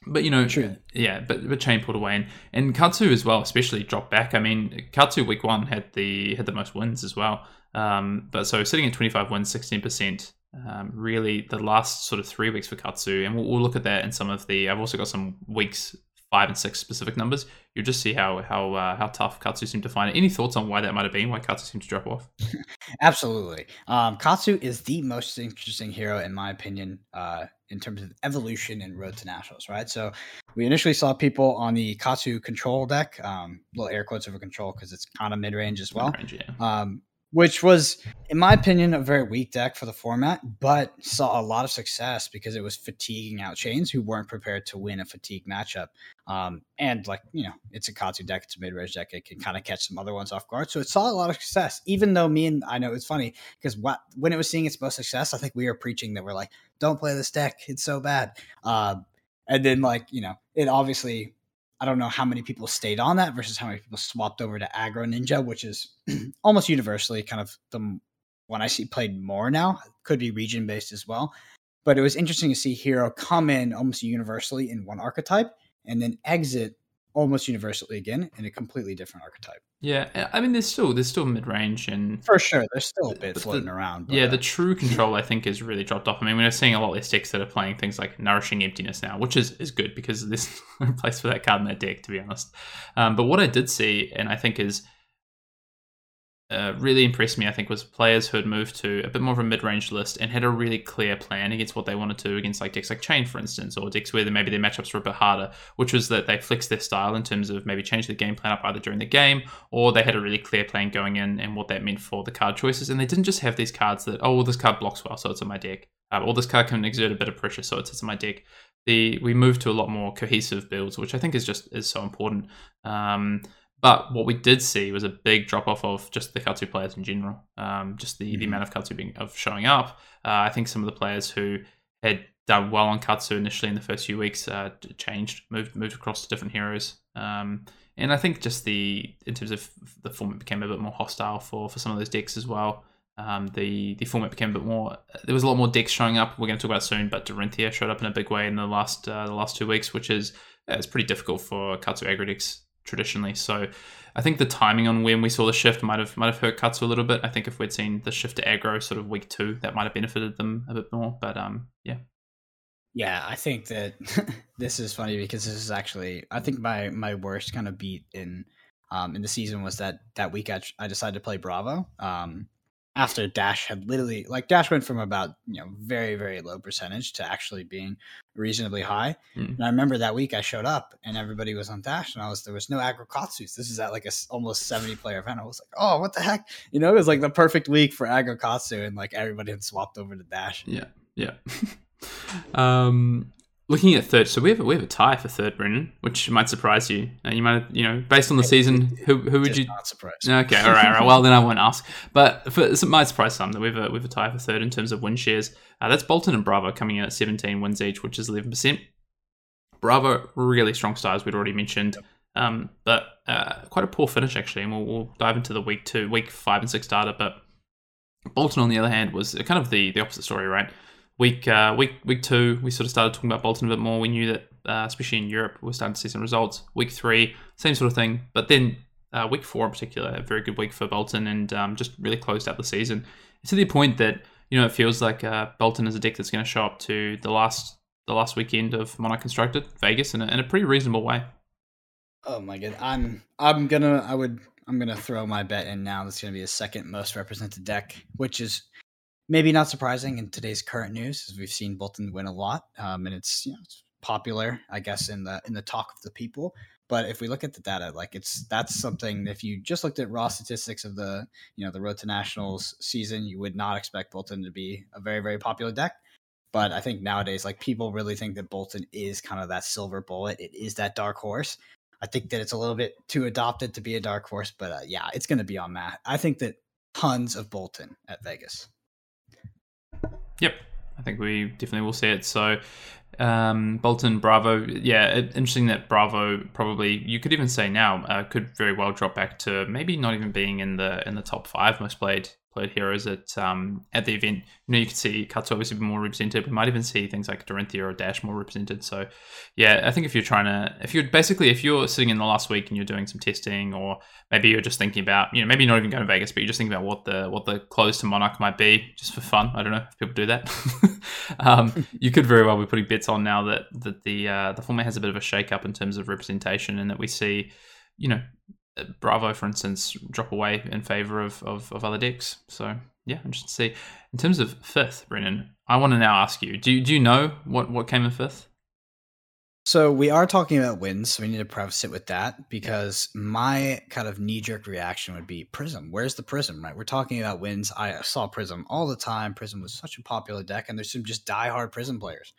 But you know, True. yeah, but but Chane pulled away, and, and Katsu as well, especially dropped back. I mean, Katsu week one had the had the most wins as well. Um, but so sitting at 25 wins, 16%, um, really the last sort of three weeks for Katsu, and we'll, we'll, look at that in some of the. I've also got some weeks five and six specific numbers. You'll just see how how uh, how tough Katsu seemed to find it. Any thoughts on why that might have been? Why Katsu seemed to drop off? Absolutely, um, Katsu is the most interesting hero in my opinion. Uh, in terms of evolution and road to nationals, right? So we initially saw people on the Katsu control deck, um, little air quotes over control because it's kind of mid range as well. Mid-range, yeah. um, which was, in my opinion, a very weak deck for the format, but saw a lot of success because it was fatiguing out Chanes who weren't prepared to win a fatigue matchup. Um, and like you know, it's a Katsu deck, it's a mid range deck, it can kind of catch some other ones off guard. So it saw a lot of success. Even though me and I know it's funny because what when it was seeing its most success, I think we were preaching that we're like, don't play this deck, it's so bad. Uh, and then like you know, it obviously I don't know how many people stayed on that versus how many people swapped over to Agro Ninja, which is almost universally kind of the one I see played more now. Could be region based as well. But it was interesting to see Hero come in almost universally in one archetype and then exit almost universally again in a completely different archetype. Yeah, I mean, there's still there's still mid range and for sure there's still a bit floating the, around. But, yeah, uh, the true control I think is really dropped off. I mean, we're seeing a lot less decks that are playing things like Nourishing Emptiness now, which is is good because there's no place for that card in that deck, to be honest. Um, but what I did see, and I think is uh, really impressed me, I think, was players who had moved to a bit more of a mid-range list and had a really clear plan against what they wanted to against like decks like Chane, for instance, or decks where maybe their matchups were a bit harder, which was that they flexed their style in terms of maybe change the game plan up either during the game or they had a really clear plan going in and what that meant for the card choices. And they didn't just have these cards that, oh, well, this card blocks well, so it's in my deck. Uh, or this card can exert a bit of pressure, so it's, it's in my deck. The, we moved to a lot more cohesive builds, which I think is just is so important. Um, but what we did see was a big drop off of just the Katsu players in general. Um, just the, mm-hmm. the amount of Katsu being of showing up. Uh, I think some of the players who had done well on Katsu initially in the first few weeks uh, changed, moved moved across to different heroes. Um, and I think just the in terms of the format became a bit more hostile for for some of those decks as well. Um, the the format became a bit more. There was a lot more decks showing up. We're going to talk about soon, but Dorinthia showed up in a big way in the last uh, the last two weeks, which is uh, it's pretty difficult for Katsu aggro decks traditionally. So I think the timing on when we saw the shift might have might have hurt Katsu a little bit. I think if we'd seen the shift to aggro sort of week two, that might have benefited them a bit more. But um, yeah. Yeah, I think that this is funny because this is actually I think my my worst kind of beat in um in the season was that that week I, I decided to play Bravo. Um after Dash had literally like Dash went from about you know very very low percentage to actually being reasonably high. Mm. And I remember that week I showed up and everybody was on Dash and I was there was no Agrokatsus. This is at like a almost seventy player event. I was like, oh, what the heck? You know, it was like the perfect week for Agrokatsu and like everybody had swapped over to Dash. Yeah, yeah. um, Looking at third, so we have a, we have a tie for third, Brendan, which might surprise you. Uh, you might, you know, based on the season, who who would you? Not surprised. Okay, all right, all right. Well, then I won't ask. But for, it might surprise some that we have a we have a tie for third in terms of win shares. Uh, that's Boltyn and Bravo coming in at 17 wins each, which is 11 percent. Bravo really strong stars we'd already mentioned, um, but uh, quite a poor finish actually, and we'll, we'll dive into the week two, week five and six data. But Boltyn, on the other hand, was kind of the the opposite story, right? Week uh, week week two, we sort of started talking about Boltyn a bit more. We knew that, uh, especially in Europe, we're starting to see some results. Week three, same sort of thing. But then uh, week four in particular, a very good week for Boltyn and um, just really closed out the season to the point that you know it feels like uh, Boltyn is a deck that's going to show up to the last the last weekend of Monarch Constructed Vegas in a, in a pretty reasonable way. Oh my god, I'm I'm gonna I would I'm gonna throw my bet in now. That's gonna be the second most represented deck, which is maybe not surprising in today's current news, as we've seen Boltyn win a lot, um, and it's you know it's popular, I guess, in the in the talk of the people. But if we look at the data, like it's that's something. If you just looked at raw statistics of the you know the Road to Nationals season, you would not expect Boltyn to be a very very popular deck. But I think nowadays, like people really think that Boltyn is kind of that silver bullet. It is that dark horse. I think that it's a little bit too adopted to be a dark horse, but uh, yeah, it's going to be on that. I think that tons of Boltyn at Vegas. Yep, I think we definitely will see it. So, um, Boltyn, Bravo, yeah, it, interesting that Bravo probably you could even say now uh, could very well drop back to maybe not even being in the in the top five most played played heroes at um, at the event. You know, you can see Cuts obviously be more represented. We might even see things like Dorinthia or Dash more represented. So, yeah, I think if you're trying to, if you're basically if you're sitting in the last week and you're doing some testing, or maybe you're just thinking about, you know, maybe you're not even going to Vegas, but you're just thinking about what the what the close to Monarch might be, just for fun. I don't know if people do that. um, you could very well be putting bets on now that that the uh, the format has a bit of a shake up in terms of representation, and that we see, you know, Bravo, for instance, drop away in favor of, of, of other decks. So yeah, interesting to see. In terms of fifth, Brennan, I want to now ask you: Do do you know what what came in fifth? So we are talking about wins, so we need to preface it with that because my kind of knee jerk reaction would be Prism. Where's the Prism? Right, we're talking about wins. I saw Prism all the time. Prism was such a popular deck, and there's some just die-hard Prism players,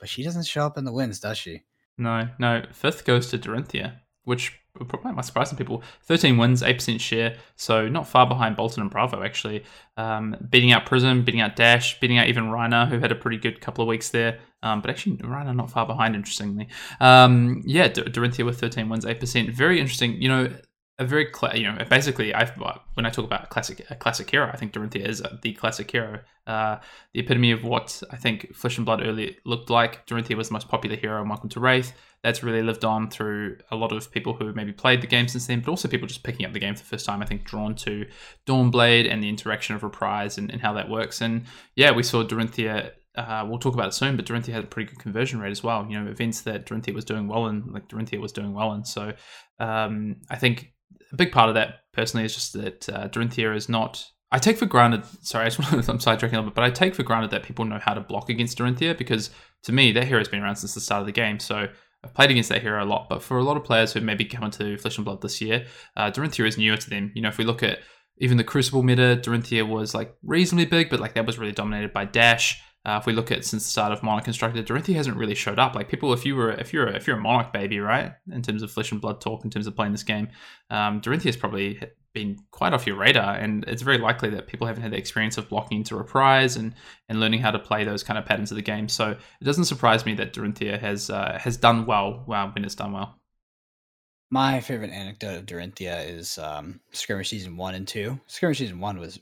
but she doesn't show up in the wins, does she? No, no. Fifth goes to Dorinthia, which probably might surprise some people. 13 wins, 8% share, so not far behind Boltyn and Bravo, actually. Um, beating out Prism, beating out Dash, beating out even Rhinar, who had a pretty good couple of weeks there. Um, but actually, Rhinar not far behind, interestingly. Um, yeah, Dorinthia with 13 wins, 8%. Very interesting. You know, a very cl- you know basically I when I talk about classic a classic hero I think Dorinthia is the classic hero uh, the epitome of what I think Flesh and Blood early looked like Dorinthia was the most popular hero in Welcome to Rathe that's really lived on through a lot of people who maybe played the game since then but also people just picking up the game for the first time I think drawn to Dawnblade and the interaction of Reprise and, and how that works and yeah we saw Dorinthia uh, we'll talk about it soon, but Dorinthia had a pretty good conversion rate as well. You know, events that Dorinthia was doing well in, like Dorinthia was doing well in. So um, I think a big part of that personally is just that uh, Dorinthia is not. I take for granted. Sorry, I just want to, I'm sidetracking a little bit, but I take for granted that people know how to block against Dorinthia because to me, that hero has been around since the start of the game. So I've played against that hero a lot, but for a lot of players who maybe come into Flesh and Blood this year, uh, Dorinthia is newer to them. You know, if we look at even the Crucible meta, Dorinthia was like reasonably big, but like that was really dominated by Dash. Uh, if we look at since the start of Monarch Constructed, Dorinthia hasn't really showed up. Like people, if you were if you're if you're a Monarch baby, right, in terms of flesh and blood talk, in terms of playing this game, um, Dorinthia has probably been quite off your radar, and it's very likely that people haven't had the experience of blocking into reprise and and learning how to play those kind of patterns of the game. So it doesn't surprise me that Dorinthia has uh, has done well when it's done well. My favorite anecdote of Dorinthia is um, Skirmish Season 1 and 2. Skirmish Season 1 was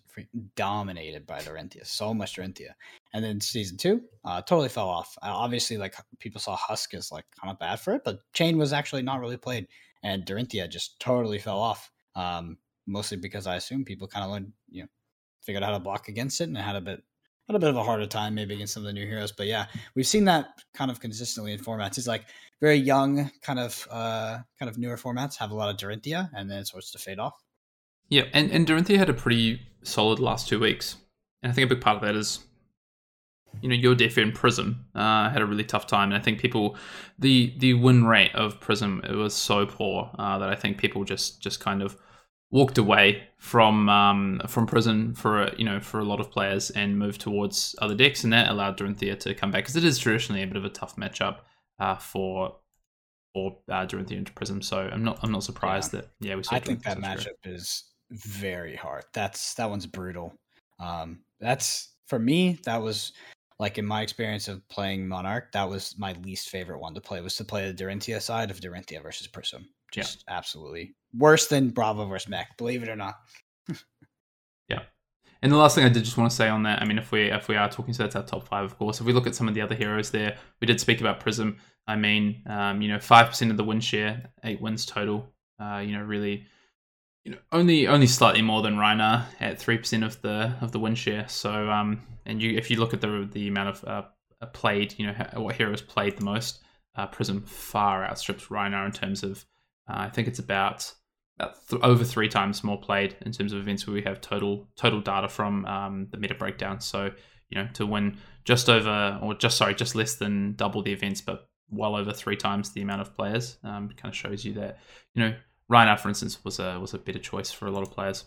dominated by Dorinthia, so much Dorinthia. And then Season 2 uh, totally fell off. Uh, obviously, like people saw Husk as like kind of bad for it, but Chane was actually not really played. And Dorinthia just totally fell off, um, mostly because I assume people kind of learned, you know, figured out how to block against it and had a bit had a bit of a harder time maybe against some of the new heroes. But yeah, we've seen that kind of consistently in formats. It's like very young, kind of uh kind of newer formats have a lot of Dorinthia and then it starts to fade off. Yeah, and, and Dorinthia had a pretty solid last two weeks. And I think a big part of that is you know, your deaf in Prism uh, had a really tough time, and I think people, the the win rate of Prism it was so poor uh, that I think people just just kind of walked away from um, from Prism for you know for a lot of players and moved towards other decks, and that allowed Dorinthia to come back because it is traditionally a bit of a tough matchup uh, for for uh, Dorinthia into Prism. So I'm not I'm not surprised yeah. that yeah we. Saw I think that matchup is very hard. That's that one's brutal. Um, that's for me. That was like in my experience of playing Monarch, that was my least favorite one to play. Was to play the Dorinthia side of Dorinthia versus Prism. Just yeah. absolutely worse than Bravo versus Mech, believe it or not. And the last thing I did just want to say on that, I mean, if we if we are talking, so that's our top five, of course. If we look at some of the other heroes there, we did speak about Prism. I mean, um, you know, five percent of the win share, eight wins total. Uh, you know, really, you know, only only slightly more than Rhinar at three percent of the of the win share. So, um, and you if you look at the the amount of uh, played, you know, what heroes played the most, uh, Prism far outstrips Rhinar in terms of uh, I think it's about th- over three times more played in terms of events where we have total total data from um, the meta breakdown. So you know to win just over or just sorry just less than double the events, but well over three times the amount of players, um, kind of shows you that you know Rhinar, for instance, was a was a better choice for a lot of players.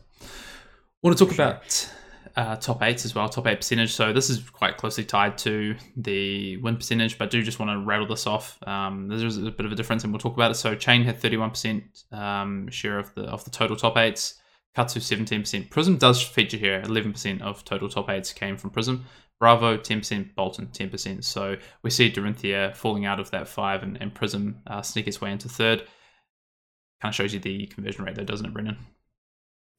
want to talk sure. about uh, top eights as well, top eight percentage. So this is quite closely tied to the win percentage, but do just want to rattle this off. Um, there's a bit of a difference, and we'll talk about it. So Chane had 31% um, share of the of the total top eights. Katsu 17%. Prism does feature here. 11% of total top eights came from Prism. Bravo 10%, Boltyn 10%. So we see Dorinthia falling out of that five and, and Prism uh, sneak its way into third. Kind of shows you the conversion rate, though, doesn't it, Brendan?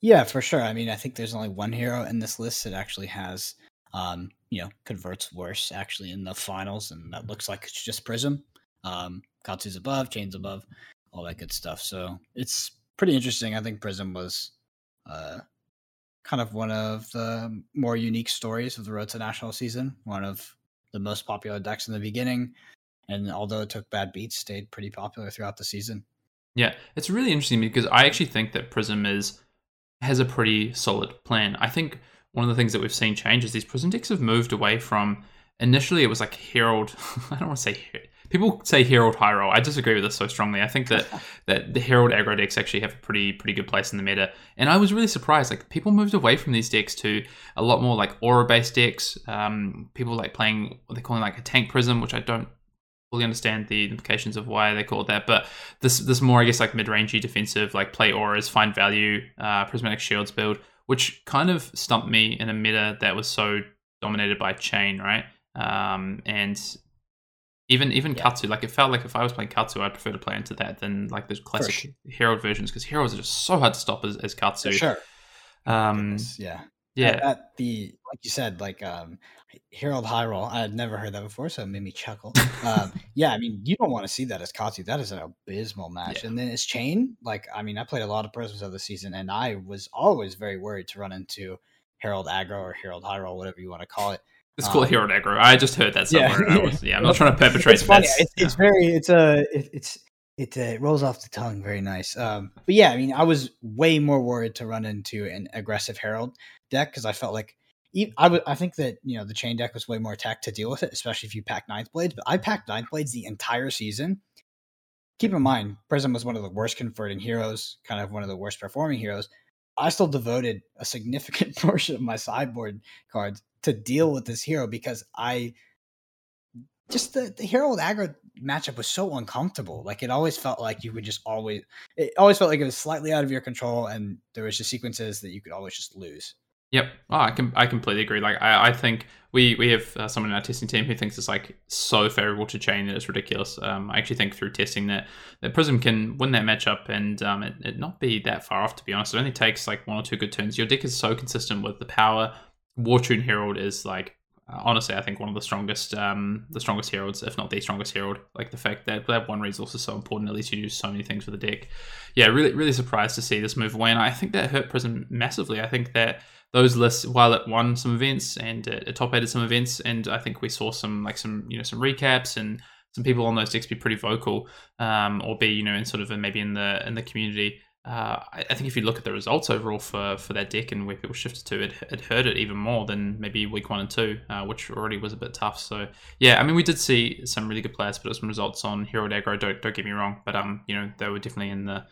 Yeah, for sure. I mean, I think there's only one hero in this list that actually has, um, you know, converts worse actually in the finals, and that looks like it's just Prism. Um, Katsu's above, Chane's above, all that good stuff. So it's pretty interesting. I think Prism was uh, kind of one of the more unique stories of the Road to National season. One of the most popular decks in the beginning, and although it took bad beats, stayed pretty popular throughout the season. Yeah, it's really interesting because I actually think that Prism is has a pretty solid plan. I think one of the things that we've seen change is these Prism decks have moved away from initially it was like Herald. I don't want to say people say Herald high roll. I disagree with this so strongly. I think that that the Herald aggro decks actually have a pretty pretty good place in the meta, and I was really surprised. Like people moved away from these decks to a lot more like aura based decks. Um, people like playing what they're calling like a tank prism, which I don't fully understand the implications of why they call it that. But this this more I guess like mid rangey defensive, like play auras, find value, uh, prismatic shields build, which kind of stumped me in a meta that was so dominated by Chane, right? Um, and even even yeah. Katsu, like it felt like if I was playing Katsu, I'd prefer to play into that than like the classic sure. Herald versions because Heralds are just so hard to stop as, as Katsu. For sure. Um, yeah. Yeah. At, at, the like you said, like um Herald High Roll, I had never heard that before, so it made me chuckle. um, yeah, I mean, you don't want to see that as Katsu. That is an abysmal match. Yeah. And then as Chane, like I mean, I played a lot of Prisms of the season, and I was always very worried to run into Herald Aggro or Herald Roll, whatever you want to call it. It's called um, Herald Aggro. I just heard that somewhere. Yeah, was, yeah I'm not trying to perpetrate. It's funny. It's, yeah. it's, very. It's a. It, it's. It, uh, it rolls off the tongue very nice. Um, but yeah, I mean, I was way more worried to run into an aggressive Herald deck because I felt like I, w- I think that you know the Chane deck was way more tech to deal with it, especially if you pack ninth blades. But I packed ninth blades the entire season. Keep in mind, Prism was one of the worst converting heroes, kind of one of the worst performing heroes. I still devoted a significant portion of my sideboard cards to deal with this hero because I just the, the hero aggro matchup was so uncomfortable. Like it always felt like you would just always it always felt like it was slightly out of your control and there was just sequences that you could always just lose. Yep, oh, I can I completely agree. Like I, I think we we have uh, someone in our testing team who thinks it's like so favorable to Chane that it's ridiculous. Um, I actually think through testing that that Prism can win that matchup and um, it, it not be that far off. To be honest, it only takes like one or two good turns. Your deck is so consistent with the power. Wartune Herald is like honestly, I think one of the strongest, um, the strongest heralds, if not the strongest herald. Like the fact that that one resource is so important. At least you do so many things with the deck. Yeah, really, really surprised to see this move away, and I think that hurt Prism massively. I think that those lists while it won some events and it, it top aided some events and i think we saw some like some you know some recaps and some people on those decks be pretty vocal um, or be you know in sort of a, maybe in the in the community. Uh, I, think if you look at the results overall for for that deck and where people shifted to it it hurt it even more than maybe week one and two uh, which already was a bit tough. So yeah i mean we did see some really good players put up some results on hero aggro don't, don't get me wrong but um you know they were definitely in the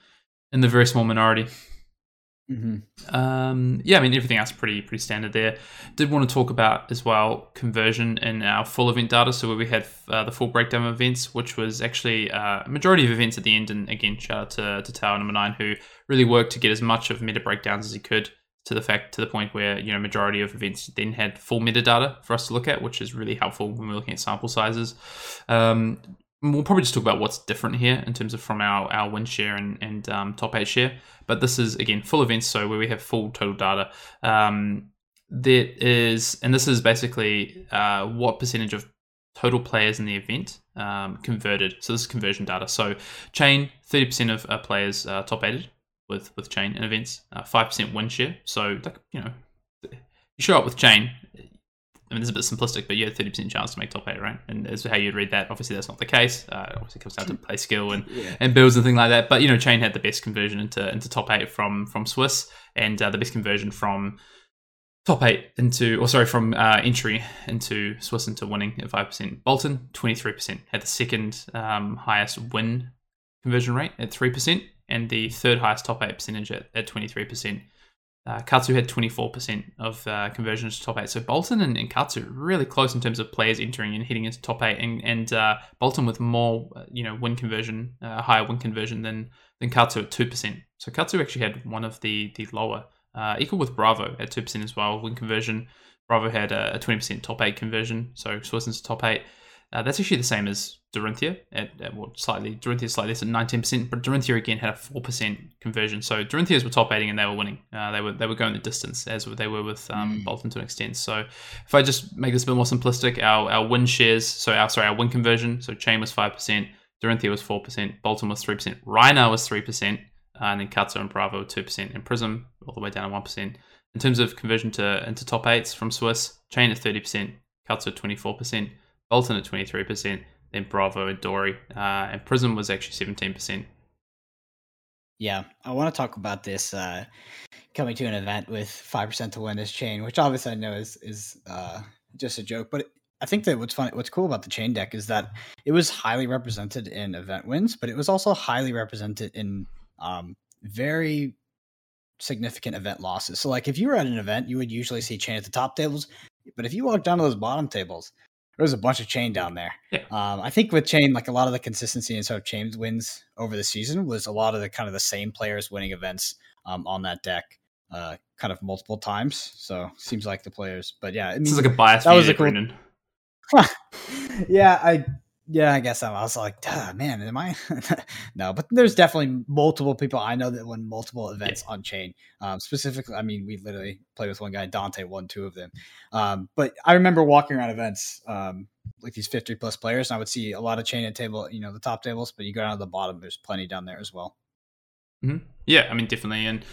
in the very small minority Mm-hmm. Um, yeah, I mean everything else pretty pretty standard there. Did want to talk about as well conversion in our full event data. So where we had uh, the full breakdown of events, which was actually uh, a majority of events at the end. And again, shout out to, to Tower Number Nine who really worked to get as much of meta breakdowns as he could to the fact to the point where you know majority of events then had full metadata for us to look at, which is really helpful when we're looking at sample sizes. Um, we'll probably just talk about what's different here in terms of from our, our win share and, and um, top eight share. But this is, again, full events, so where we have full total data. Um, there is, and this is basically uh, what percentage of total players in the event um, converted. So this is conversion data. So Chane, 30% of uh, players uh, top aided with, with Chane in events, 5% uh, win share. So, like, you know, you show up with Chane, I mean, it's a bit simplistic, but you had 30% chance to make top eight, right? And as how you'd read that, obviously that's not the case. Uh, obviously comes down to play skill and, yeah. and builds and things like that. But, you know, Chane had the best conversion into into top eight from from Swiss and uh, the best conversion from top eight into, or sorry, from uh, entry into Swiss into winning at 5%. Boltyn, 23%, had the second um, highest win conversion rate at 3% and the third highest top eight percentage at, at 23%. Uh, Katsu had 24% of uh, conversions to top eight. So Boltyn and, and, Katsu really close in terms of players entering and hitting into top eight, and, and uh, Boltyn with more, uh, you know, win conversion, uh, higher win conversion than than Katsu at two percent. So Katsu actually had one of the the lower, uh, equal with Bravo at two percent as well win conversion. Bravo had a, 20% top eight conversion, so Swiss into top eight. Uh, that's actually the same as Dorinthia at, at well, slightly Dorinthia slightly less at 19%, but Dorinthia again had a 4% conversion. So Dorinthias were top eighting and they were winning. Uh, they were they were going the distance as they were with um, mm. Boltyn to an extent. So if I just make this a bit more simplistic, our, our win shares, so our sorry, our win conversion, so Chane was 5%, Dorinthia was 4%, Boltyn was 3%, Rhino was 3%, uh, and then Katsu and Bravo 2%, and Prism all the way down to 1%. In terms of conversion to into top eights from Swiss, Chane at 30%, Katsu at 24%, Boltyn at 23%, then Bravo and Dory. Uh, and Prism was actually 17%. Yeah, I want to talk about this uh, coming to an event with 5% to win this Chane, which obviously I know is, is uh, just a joke, but I think that what's fun, what's cool about the Chane deck is that it was highly represented in event wins, but it was also highly represented in um, very significant event losses. So, like if you were at an event, you would usually see Chane at the top tables, but if you walk down to those bottom tables, there was a bunch of Chane down there. Yeah. Um, I think with Chane, like a lot of the consistency and sort of Chane wins over the season was a lot of the kind of the same players winning events um, on that deck, uh, kind of multiple times. So seems like the players, but yeah, I mean, this is like a bias. That was a cool. yeah, I yeah, I guess I was like, man, am I? no, but there's definitely multiple people I know that won multiple events yeah. on Chane. Um, specifically, I mean, we literally played with one guy, Dante, won two of them. Um, but I remember walking around events um, like these 50 plus players, and I would see a lot of Chane at table, you know, the top tables, but you go down to the bottom, there's plenty down there as well. Mm-hmm. Yeah, I mean, definitely. And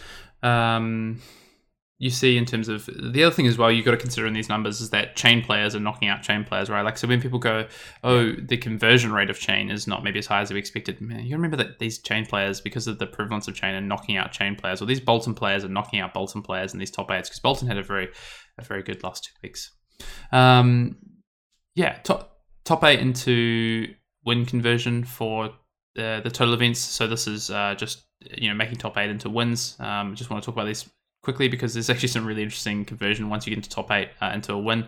um, you see in terms of the other thing as well you've got to consider in these numbers is that Chane players are knocking out Chane players right? Like so when people go oh the conversion rate of Chane is not maybe as high as we expected man, you remember that these Chane players because of the prevalence of Chane are knocking out Chane players or these Boltyn players are knocking out Boltyn players in these top eights because Boltyn had a very a very good last two weeks. Um yeah top top eight into win conversion for the, the total events. So this is uh, just you know making top eight into wins. Um just want to talk about these quickly because there's actually some really interesting conversion once you get into top eight uh, into a win.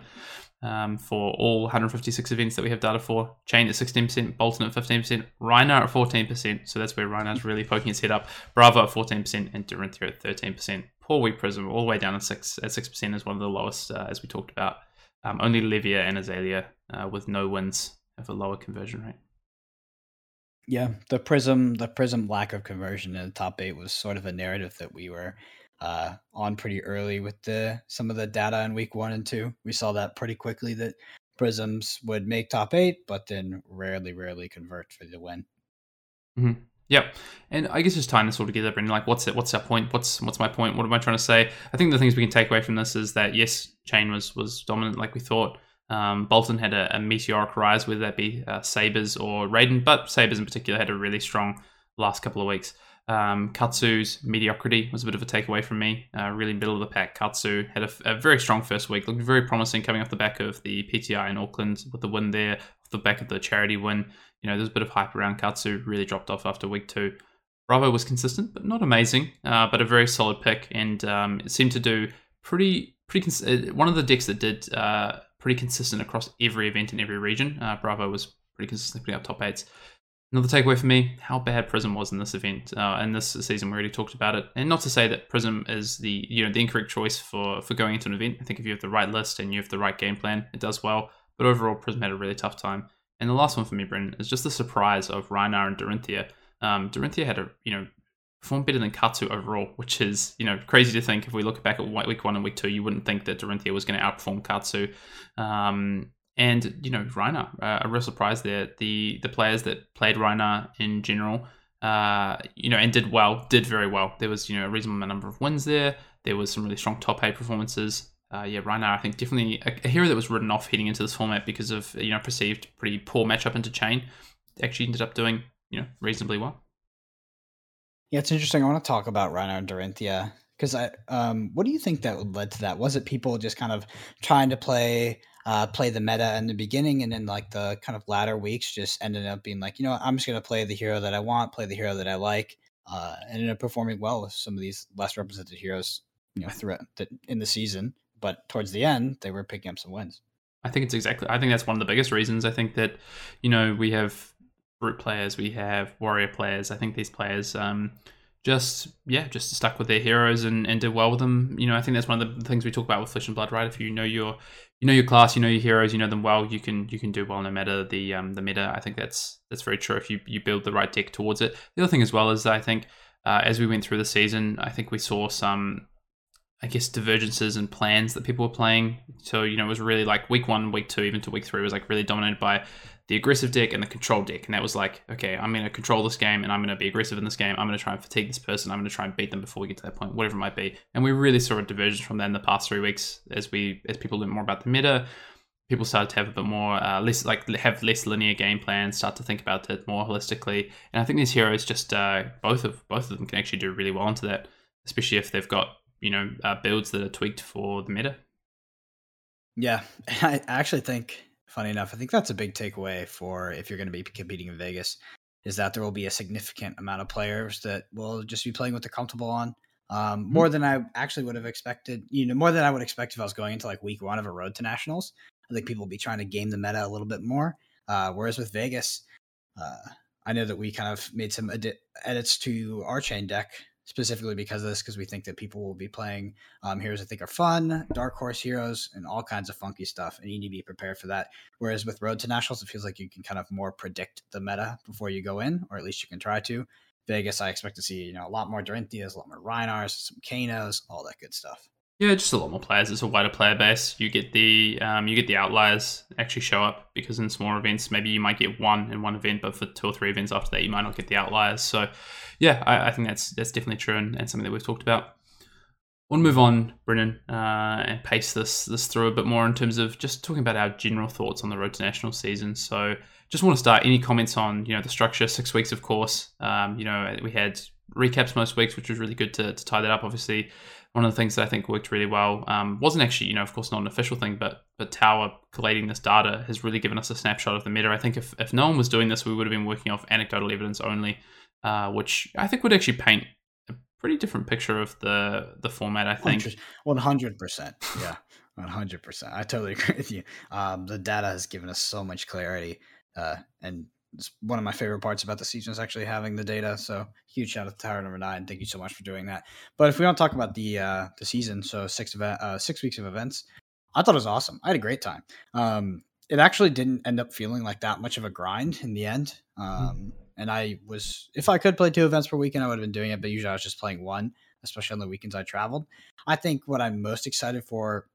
Um, for all 156 events that we have data for. Chane at 16%, Boltyn at 15%, Rhinar at 14%. So that's where Rhinar's really poking its head up. Bravo at 14% and Dorinthia at 13%. Poor Weak Prism all the way down at 6 at 6% is one of the lowest uh, as we talked about. Um, only Levia and Azalea uh, with no wins have a lower conversion rate. Yeah, the Prism the Prism lack of conversion in the top 8 was sort of a narrative that we were uh, on pretty early with the some of the data in week one and two. We saw that pretty quickly that Prisms would make top eight, but then rarely, rarely convert for the win. Mm-hmm. Yep, and I guess just tying this all together, Brendan. Like, what's it? What's our point? What's what's my point? What am I trying to say? I think the things we can take away from this is that yes, Chane was was dominant, like we thought. Um, Boltyn had a, a, meteoric rise, whether that be uh, Sabres or Raydn, but Sabres in particular had a really strong last couple of weeks. Um, Katsu's mediocrity was a bit of a takeaway from me. Uh, really middle of the pack. Katsu had a, a, very strong first week, looked very promising coming off the back of the PTI in Auckland with the win there, off the back of the charity win. You know, there's a bit of hype around Katsu. Really dropped off after week two. Bravo was consistent, but not amazing, uh, but a very solid pick, and um, it seemed to do pretty pretty. Cons- uh, one of the decks that did uh, pretty consistent across every event in every region. Uh, Bravo was pretty consistently up top eights. Another takeaway for me: how bad Prism was in this event. Uh, in this season, we already talked about it, and not to say that Prism is the you know the incorrect choice for for going into an event. I think if you have the right list and you have the right game plan, it does well. But overall, Prism had a really tough time. And the last one for me, Brendan, is just the surprise of Rhinar and Dorinthia. Um, Dorinthia had a you know performed better than Katsu overall, which is you know crazy to think. If we look back at week one and week two, you wouldn't think that Dorinthia was going to outperform Katsu. Um, and you know Rhinar, uh, a real surprise there. The the players that played Rhinar in general, uh, you know, and did well, did very well. There was you know a reasonable number of wins there. There was some really strong top eight performances. Uh, yeah, Rhinar, I think definitely a, a, hero that was written off heading into this format because of you know perceived pretty poor matchup into Chane. Actually ended up doing you know reasonably well. Yeah, it's interesting. I want to talk about Rhinar and Dorinthia because I um, what do you think that led to that? Was it people just kind of trying to play uh, play the meta in the beginning, and then like the kind of latter weeks just ended up being like, you know, I'm just gonna play the hero that I want, play the hero that I like, uh, and ended up performing well with some of these less represented heroes you know throughout the, in the season, but towards the end they were picking up some wins. I think it's exactly. I think that's one of the biggest reasons. I think that you know we have brute players, we have warrior players. I think these players. Um, just yeah, just stuck with their heroes and, and did well with them. You know, I think that's one of the things we talk about with Flesh and Blood, right? If you know your you know your class, you know your heroes, you know them well, you can you can do well no matter the um the meta. I think that's that's very true if you you build the right deck towards it. The other thing as well is I think uh, as we went through the season, I think we saw some I guess divergences and plans that people were playing. So you know it was really like week one, week two, even to week three was like really dominated by the aggressive deck and the control deck. And that was like, okay, I'm going to control this game and I'm going to be aggressive in this game. I'm going to try and fatigue this person. I'm going to try and beat them before we get to that point, whatever it might be. And we really saw a divergence from that in the past three weeks as we as people learned more about the meta. People started to have a bit more uh, less like have less linear game plans, start to think about it more holistically. And I think these heroes just uh, both of both of them can actually do really well into that, especially if they've got you know uh, builds that are tweaked for the meta. Yeah, I actually think funny enough, I think that's a big takeaway for if you're going to be competing in Vegas, is that there will be a significant amount of players that will just be playing what they're comfortable on. Um, mm-hmm. more than I actually would have expected, you know, more than I would expect if I was going into like week one of a road to nationals. I think people will be trying to game the meta a little bit more. Uh, whereas with Vegas, uh, I know that we kind of made some edi- edits to our Chane deck specifically because of this, because we think that people will be playing um, heroes that think are fun, dark horse heroes, and all kinds of funky stuff, and you need to be prepared for that. Whereas with Road to Nationals, it feels like you can kind of more predict the meta before you go in, or at least you can try to. Vegas, I expect to see you know a lot more Dorinthias, a lot more Rhinars, some Kanos, all that good stuff. Yeah, just a lot more players. It's a wider player base. You get the um, you get the outliers actually show up because in smaller events, maybe you might get one in one event, but for two or three events after that, you might not get the outliers. So, yeah, I, I think that's that's definitely true and, and, something that we've talked about. We'll move on, Brennan, uh, and pace this this through a bit more in terms of just talking about our general thoughts on the road to national season. So, just want to start. Any comments on you know the structure? Six weeks, of course. Um, you know, we had recaps most weeks, which was really good to, to tie that up. Obviously, one of the things that I think worked really well um, wasn't actually, you know, of course, not an official thing, but but Tower collating this data has really given us a snapshot of the meta. I think if, if no one was doing this, we would have been working off anecdotal evidence only, uh, which I think would actually paint a pretty different picture of the the format. I think one hundred percent, yeah, one hundred percent. I totally agree with you. Um, the data has given us so much clarity, uh, and it's one of my favorite parts about the season is actually having the data. So huge shout out to Tower Number Nine. Thank you so much for doing that. But if we don't talk about the uh, the season, so six event, uh, six weeks of events, I thought it was awesome. I had a great time. Um, it actually didn't end up feeling like that much of a grind in the end. Hmm. Um, and I was, if I could play two events per weekend, I would have been doing it. But usually I was just playing one, especially on the weekends I traveled. I think what I'm most excited for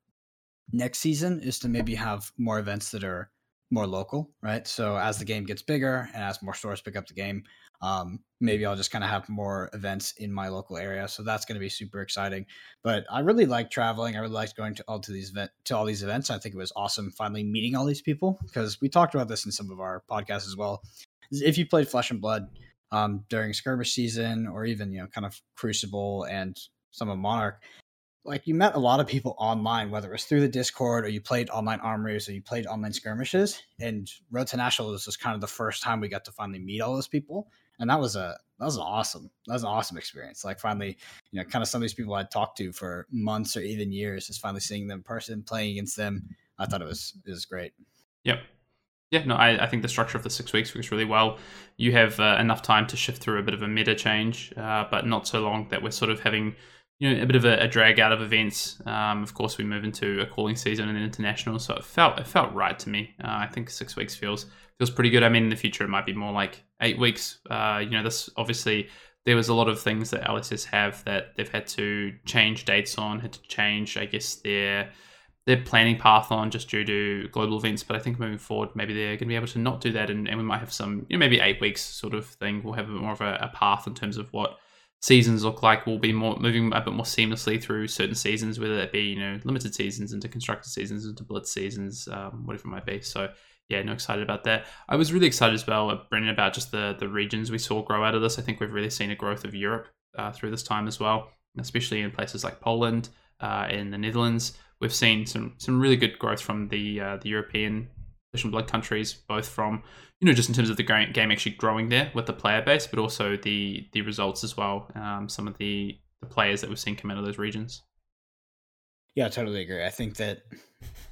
next season is to maybe have more events that are more local, right? So as the game gets bigger and as more stores pick up the game, um, maybe I'll just kind of have more events in my local area. So that's going to be super exciting. But I really like traveling. I really liked going to all to these event to all these events. I think it was awesome finally meeting all these people because we talked about this in some of our podcasts as well. If you played Flesh and Blood um, during skirmish season or even you know kind of Crucible and some of Monarch, like you met a lot of people online, whether it was through the Discord or you played online armories or you played online skirmishes. And Road to National was just kind of the first time we got to finally meet all those people, and that was a that was awesome that was an awesome experience. Like finally, you know, kind of some of these people I'd talked to for months or even years, just finally seeing them in person, playing against them. I thought it was it was great. Yep. Yeah, no, I, I think the structure of the six weeks works really well. You have uh, enough time to shift through a bit of a meta change, uh, but not so long that we're sort of having you know a bit of a, a drag out of events. Um, of course, we move into a calling season and international, so it felt it felt right to me. Uh, I think six weeks feels feels pretty good. I mean, in the future, it might be more like eight weeks. Uh, you know, this obviously there was a lot of things that LSS have that they've had to change dates on, had to change, I guess, their their planning path on just due to global events. But I think moving forward, maybe they're going to be able to not do that, and, and we might have some, you know, maybe eight weeks sort of thing. We'll have a bit more of a, a path in terms of what seasons look like will be more moving a bit more seamlessly through certain seasons, whether it be you know limited seasons into constructed seasons into blitz seasons, um, whatever it might be. So yeah, no excited about that. I was really excited as well, uh, Brendan, about just the the regions we saw grow out of this. I think we've really seen a growth of Europe uh, through this time as well, especially in places like Poland, uh, in the Netherlands. We've seen some some really good growth from the uh, the European and Blood countries, both from you know just in terms of the game actually growing there with the player base, but also the the results as well. Um, some of the the players that we've seen come out of those regions. Yeah, I totally agree. I think that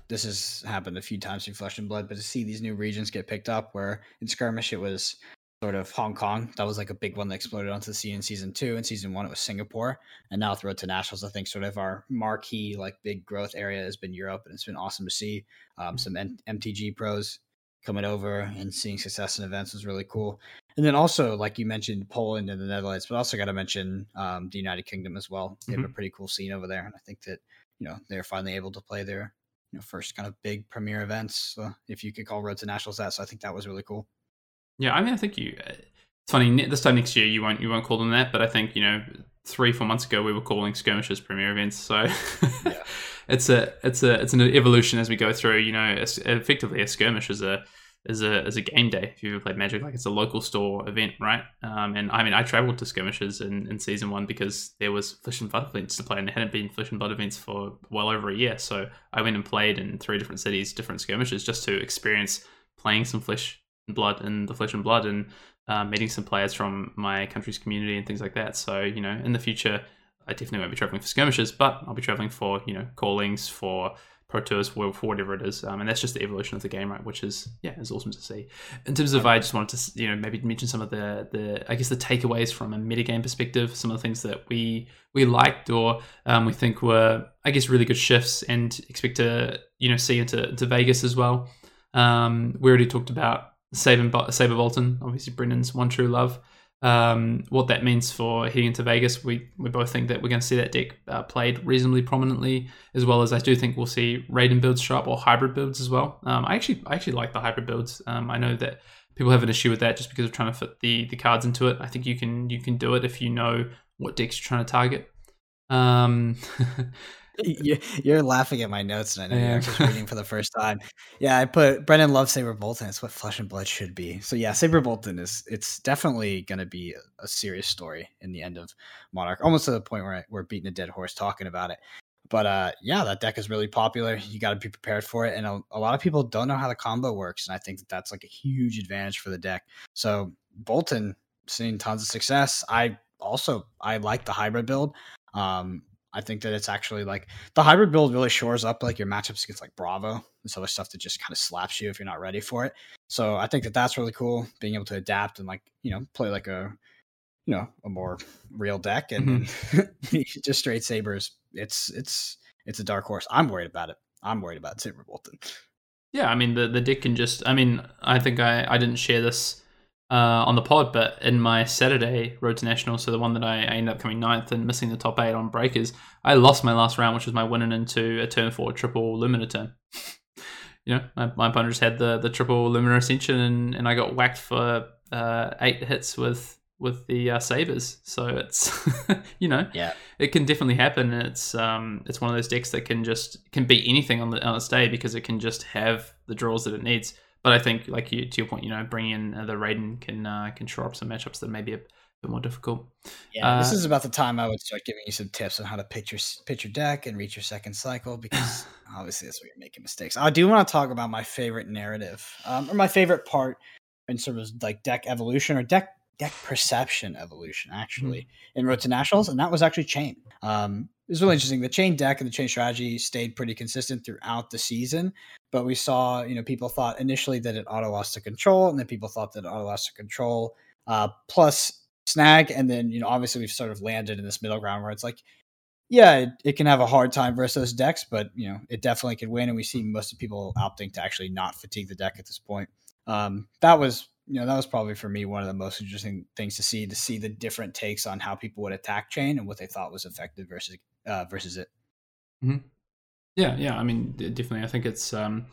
this has happened a few times in Flesh and Blood, but to see these new regions get picked up, where in Skirmish it was sort of Hong Kong, that was like a big one that exploded onto the scene in season two. In season one, it was Singapore, and now with Road to Nationals, I think sort of our marquee like big growth area has been Europe, and it's been awesome to see um, some M- MTG pros coming over and seeing success in events was really cool. And then also, like you mentioned, Poland and the Netherlands, but also got to mention um, the United Kingdom as well. They have mm-hmm. a pretty cool scene over there, and I think that you know they're finally able to play their you know first kind of big premier events, uh, if you could call Road to Nationals that. So I think that was really cool. Yeah, I mean, I think you. Uh, it's funny. This time next year, you won't you won't call them that, but I think you know three four months ago we were calling skirmishes premier events. So yeah. it's a it's a it's an evolution as we go through. You know, effectively a skirmish is a as a as a game day. If you've ever played Magic, like it's a local store event, right? Um, and I mean, I traveled to skirmishes in, in season one because there was Flesh and Blood events to play, and there hadn't been Flesh and Blood events for well over a year. So I went and played in three different cities, different skirmishes, just to experience playing some Flesh Blood and the Flesh and Blood, and uh, meeting some players from my country's community and things like that. So you know, in the future. I definitely won't be traveling for skirmishes, but I'll be traveling for you know callings for Pro Tours for, for whatever it is, um, and that's just the evolution of the game, right? Which is yeah, it's awesome to see. In terms of, I just wanted to you know maybe mention some of the the I guess the takeaways from a metagame perspective, some of the things that we we liked or um, we think were I guess really good shifts, and expect to you know see into, into Vegas as well. Um, we already talked about Saber Saber Boltyn, obviously Brendan's one true love um, what that means for heading into Vegas. We we both think that we're going to see that deck uh, played reasonably prominently, as well as I do think we'll see Raydn builds show up or hybrid builds as well. Um, I actually I actually like the hybrid builds. Um, I know that people have an issue with that just because of trying to fit the the cards into it. I think you can you can do it if you know what decks you're trying to target. Um, You're laughing at my notes, and I know yeah. you're just reading for the first time. Yeah, I put Brendan loves Saber Boltyn. It's what Flesh and Blood should be. So yeah, Saber Boltyn is it's definitely going to be a, a, serious story in the end of Monarch, almost to the point where I, we're beating a dead horse talking about it. But uh, yeah, that deck is really popular. You got to be prepared for it, and a, a, lot of people don't know how the combo works, and I think that that's like a huge advantage for the deck. So Boltyn seeing tons of success. I also I like the hybrid build. Um, I think that it's actually like the hybrid build really shores up like your matchups against like Bravo and other stuff that just kind of slaps you if you're not ready for it. So I think that that's really cool, being able to adapt and like you know play like a you know a more real deck and mm-hmm. just straight sabers. It's it's it's a dark horse. I'm worried about it. I'm worried about Saber Boltyn. Yeah, I mean the the deck can just. I mean I think I I didn't share this uh, on the pod, but in my Saturday Road to National, so the one that I, I ended up coming ninth and missing the top eight on breakers, I lost my last round, which was my winning into a turn four triple Lumina turn. you know, my, my opponent just had the, the triple Lumina Ascension, and, and I got whacked for uh, eight hits with with the uh, sabers. So it's you know, yeah, it can definitely happen. It's um, it's one of those decks that can just can beat anything on the on its day because it can just have the draws that it needs. But I think, like you, to your point, you know, bringing in uh, the Raydn can uh, can shore up some matchups that may be a bit more difficult. Yeah, uh, this is about the time I would start giving you some tips on how to pitch your pitch your deck and reach your second cycle because obviously that's where you're making mistakes. I do want to talk about my favorite narrative um, or my favorite part in sort of like deck evolution or deck deck perception evolution actually mm-hmm. in Road to Nationals, and that was actually Chane. Um, it was really interesting. The Chane deck and the Chane strategy stayed pretty consistent throughout the season, but we saw, you know, people thought initially that it auto lost to control, and then people thought that it auto lost to control uh, plus snag, and then you know, obviously we've sort of landed in this middle ground where it's like, yeah, it, it can have a hard time versus those decks, but you know, it definitely could win, and we see most of people opting to actually not fatigue the deck at this point. Um, that was you know that was probably for me one of the most interesting things to see to see the different takes on how people would attack Chane and what they thought was effective versus uh, versus it. Mm-hmm. Yeah, yeah. I mean, definitely. I think it's um,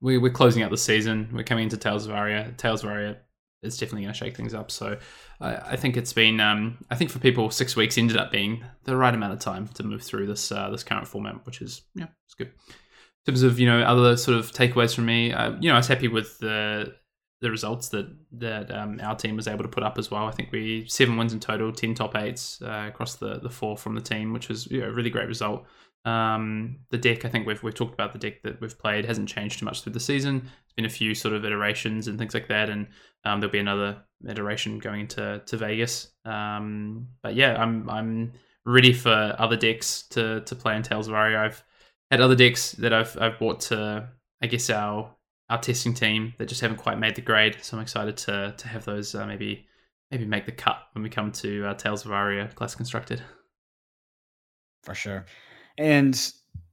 we we're closing out the season. We're coming into Tales of Aria. Tales of Aria is definitely going to shake things up. So I, I think it's been um, I think for people six weeks ended up being the right amount of time to move through this uh, this current format, which is yeah, it's good. In terms of you know other sort of takeaways from me, uh, you know, I was happy with the the results that that um, our team was able to put up as well. I think we seven wins in total, ten top eights uh, across the the four from the team, which was you know, a really great result. Um, the deck, I think we've we've talked about the deck that we've played hasn't changed too much through the season. There's been a few sort of iterations and things like that, and um, there'll be another iteration going into to Vegas. Um, but yeah, I'm I'm ready for other decks to to play in Tales of Aria. I've had other decks that I've I've brought to I guess our our testing team that just haven't quite made the grade. So I'm excited to to have those uh, maybe maybe make the cut when we come to uh, Tales of Aria class constructed. For sure, and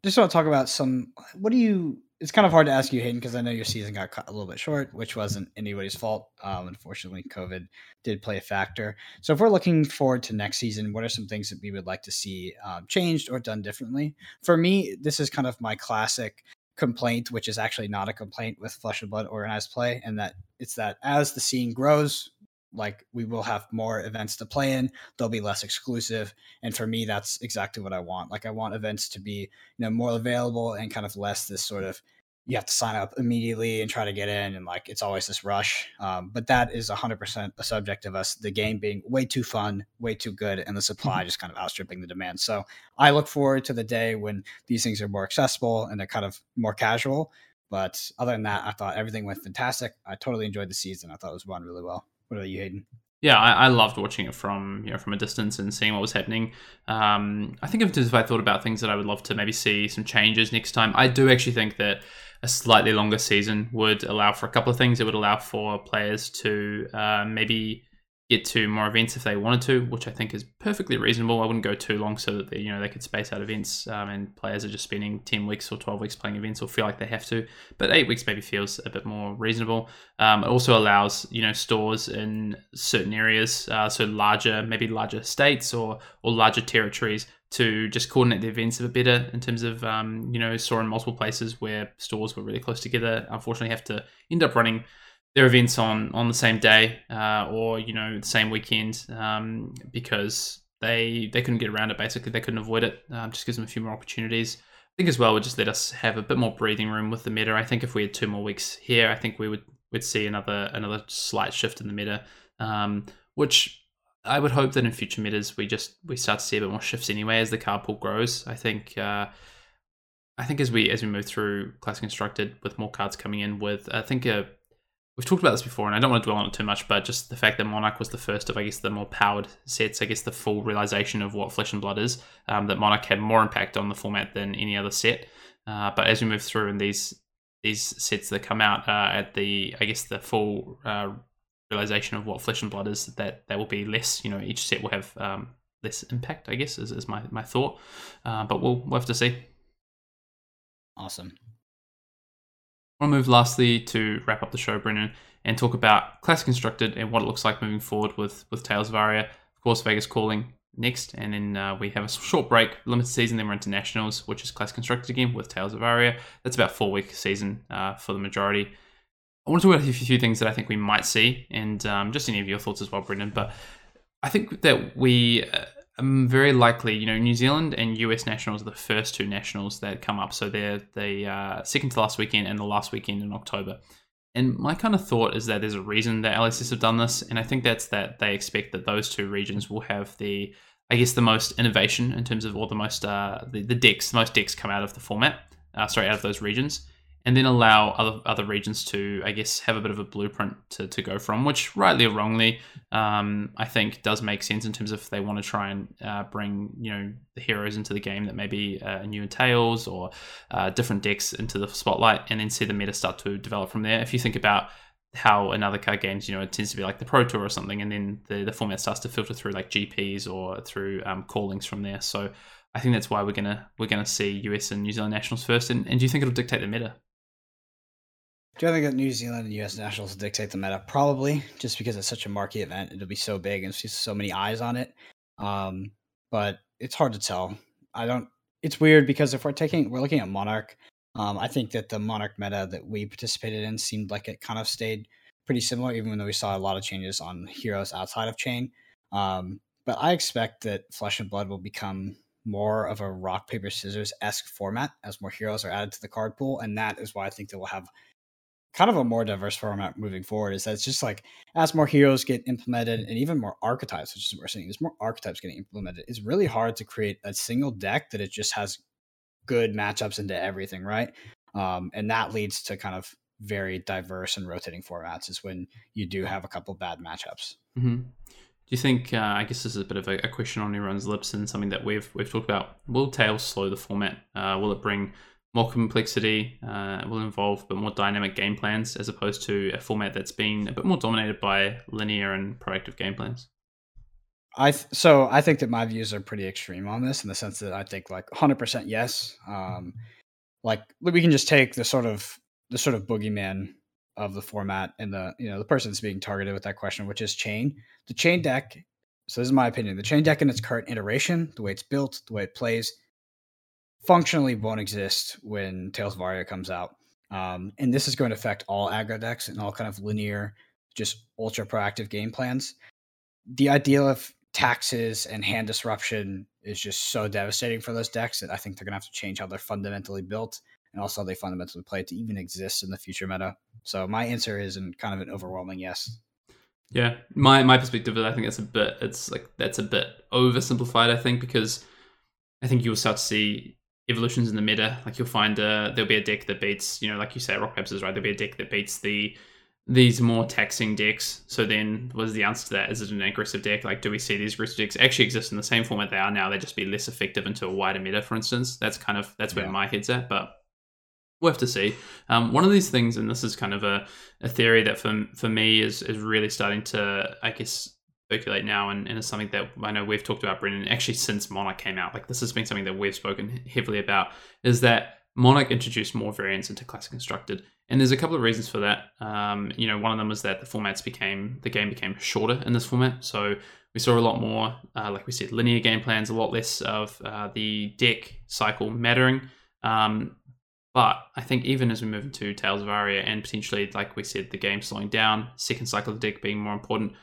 just want to talk about some. What do you? It's kind of hard to ask you, Hayden, because I know your season got cut a little bit short, which wasn't anybody's fault. Um, unfortunately, COVID did play a factor. So, if we're looking forward to next season, what are some things that we would like to see um, changed or done differently? For me, this is kind of my classic complaint, which is actually not a complaint with Flesh and Blood organized play, and that it's that as the scene grows, like we will have more events to play in they'll be less exclusive and for me that's exactly what i want. Like i want events to be you know more available and kind of less this sort of you have to sign up immediately and try to get in and like it's always this rush. Um, but that is 100% a subject of us the game being way too fun way too good and the supply mm-hmm. just kind of outstripping the demand. So i look forward to the day when these things are more accessible and they're kind of more casual but other than that i thought everything went fantastic. I totally enjoyed the season. I thought it was run really well what about you, Hayden? Yeah, I, I, loved watching it from you know from a distance and seeing what was happening. Um, I think if I thought about things that I would love to maybe see some changes next time, I do actually think that a slightly longer season would allow for a couple of things. It would allow for players to uh, maybe get to more events if they wanted to, which I think is perfectly reasonable. I wouldn't go too long so that they, you know they could space out events, um, and players are just spending ten weeks or twelve weeks playing events or feel like they have to. But eight weeks maybe feels a bit more reasonable. Um, it also allows you know stores in certain areas, uh, so larger maybe larger states or or larger territories to just coordinate the events a bit better in terms of um, you know saw in multiple places where stores were really close together. Unfortunately, have to end up running their events on on the same day uh, or you know the same weekend um, because they they couldn't get around it. Basically, they couldn't avoid it. Um, just gives them a few more opportunities. I think as well would just let us have a bit more breathing room with the meta. I think if we had two more weeks here, I think we would would see another another slight shift in the meta, um, which I would hope that in future metas we just we start to see a bit more shifts anyway as the card pool grows. I think. Uh, I think as we as we move through class constructed with more cards coming in with I think a we've talked about this before, and I don't want to dwell on it too much, but just the fact that Monarch was the first of, I guess, the more powered sets, I guess, the full realization of what Flesh and Blood is, um, that Monarch had more impact on the format than any other set. Uh, but as we move through and these these sets that come out uh, at the, I guess, the full uh, realization of what Flesh and Blood is, that that will be less. You know, each set will have um, less impact. I guess is, is my my thought. Uh, but we'll we'll have to see. Awesome. I want to move lastly to wrap up the show, Brendan, and talk about Classic Constructed and what it looks like moving forward with, with Tales of Aria. Of course, Vegas calling next, and then uh, we have a short break, limited season, then we're into Nationals, which is Classic Constructed again with Tales of Aria. That's about four week season uh, for the majority. I want to talk about a few things that I think we might see, and um, just any of your thoughts as well, Brendan. But I think that we uh, um, very likely, you know, New Zealand and US nationals are the first two nationals that come up. So they're the uh, second to last weekend and the last weekend in October. And my kind of thought is that there's a reason that LSS have done this, and I think that's that they expect that those two regions will have the, I guess, the most innovation in terms of all the most uh, the, the decks, the most decks come out of the format, uh, sorry, out of those regions and then allow other other regions to, I guess, have a bit of a blueprint to, to go from, which rightly or wrongly, um, I think does make sense in terms of if they want to try and uh, bring you know the heroes into the game that maybe uh, new Tales or uh, different decks into the spotlight, and then see the meta start to develop from there. If you think about how in other card games, you know, it tends to be like the Pro Tour or something, and then the, the format starts to filter through like GPs or through um, callings from there. So I think that's why we're gonna we're gonna see US and New Zealand nationals first. And, and do you think it'll dictate the meta? Do I think that New Zealand and U.S. Nationals dictate the meta? Probably, just because it's such a marquee event. It'll be so big and see so many eyes on it. Um, but it's hard to tell. I don't. It's weird because if we're taking, we're looking at Monarch. Um, I think that the Monarch meta that we participated in seemed like it kind of stayed pretty similar, even though we saw a lot of changes on heroes outside of Chane. Um, but I expect that Flesh and Blood will become more of a rock paper scissors esque format as more heroes are added to the card pool, and that is why I think that we'll have kind of a more diverse format moving forward is that it's just like as more heroes get implemented and even more archetypes, which is what we're seeing, there's more archetypes getting implemented. It's really hard to create a single deck that it just has good matchups into everything, right? Um, and that leads to kind of very diverse and rotating formats is when you do have a couple bad matchups. Mm-hmm. Do you think? Uh, I guess this is a bit of a, a, question on everyone's lips and something that we've we've talked about. Will Tales slow the format? Uh, will it bring more complexity? Uh, will involve but more dynamic game plans as opposed to a format that's been a bit more dominated by linear and proactive game plans? I th- so I think that my views are pretty extreme on this in the sense that I think like 100% yes. Um, like we can just take the sort of the sort of boogeyman of the format and the you know the person that's being targeted with that question, which is Chane. The Chane deck. So this is my opinion. The Chane deck in its current iteration, the way it's built, the way it plays, functionally won't exist when Tales of Aria comes out. Um, and this is going to affect all aggro decks and all kind of linear, just ultra proactive game plans. The idea of taxes and hand disruption is just so devastating for those decks that I think they're going to have to change how they're fundamentally built and also how they fundamentally play to even exist in the future meta. So my answer is in kind of an overwhelming yes. Yeah, my my perspective is I think that's a bit it's like that's a bit oversimplified. I think because I think you'll start to see evolutions in the meta. Like you'll find uh, there'll be a deck that beats you know like you say rock paper is right. There'll be a deck that beats the these more taxing decks. So then, what is the answer to that? Is it an aggressive deck? Like, do we see these aggressive decks actually exist in the same format they are now? They just be less effective into a wider meta, for instance. That's kind of that's where yeah. my head's at. But we'll have to see. Um, one of these things, and this is kind of a, a theory that for for me is is really starting to, I guess, percolate now, and, and is something that I know we've talked about, Brendan, actually since Monarch came out. Like, this has been something that we've spoken heavily about. Is that Monarch introduced more variants into Classic Constructed, and there's a couple of reasons for that. Um, you know, one of them was that the formats became the game became shorter in this format, so we saw a lot more, uh, like we said, linear game plans, a lot less of uh, the deck cycle mattering. Um, but I think even as we move into Tales of Aria and potentially, like we said, the game slowing down, second cycle of the deck being more important,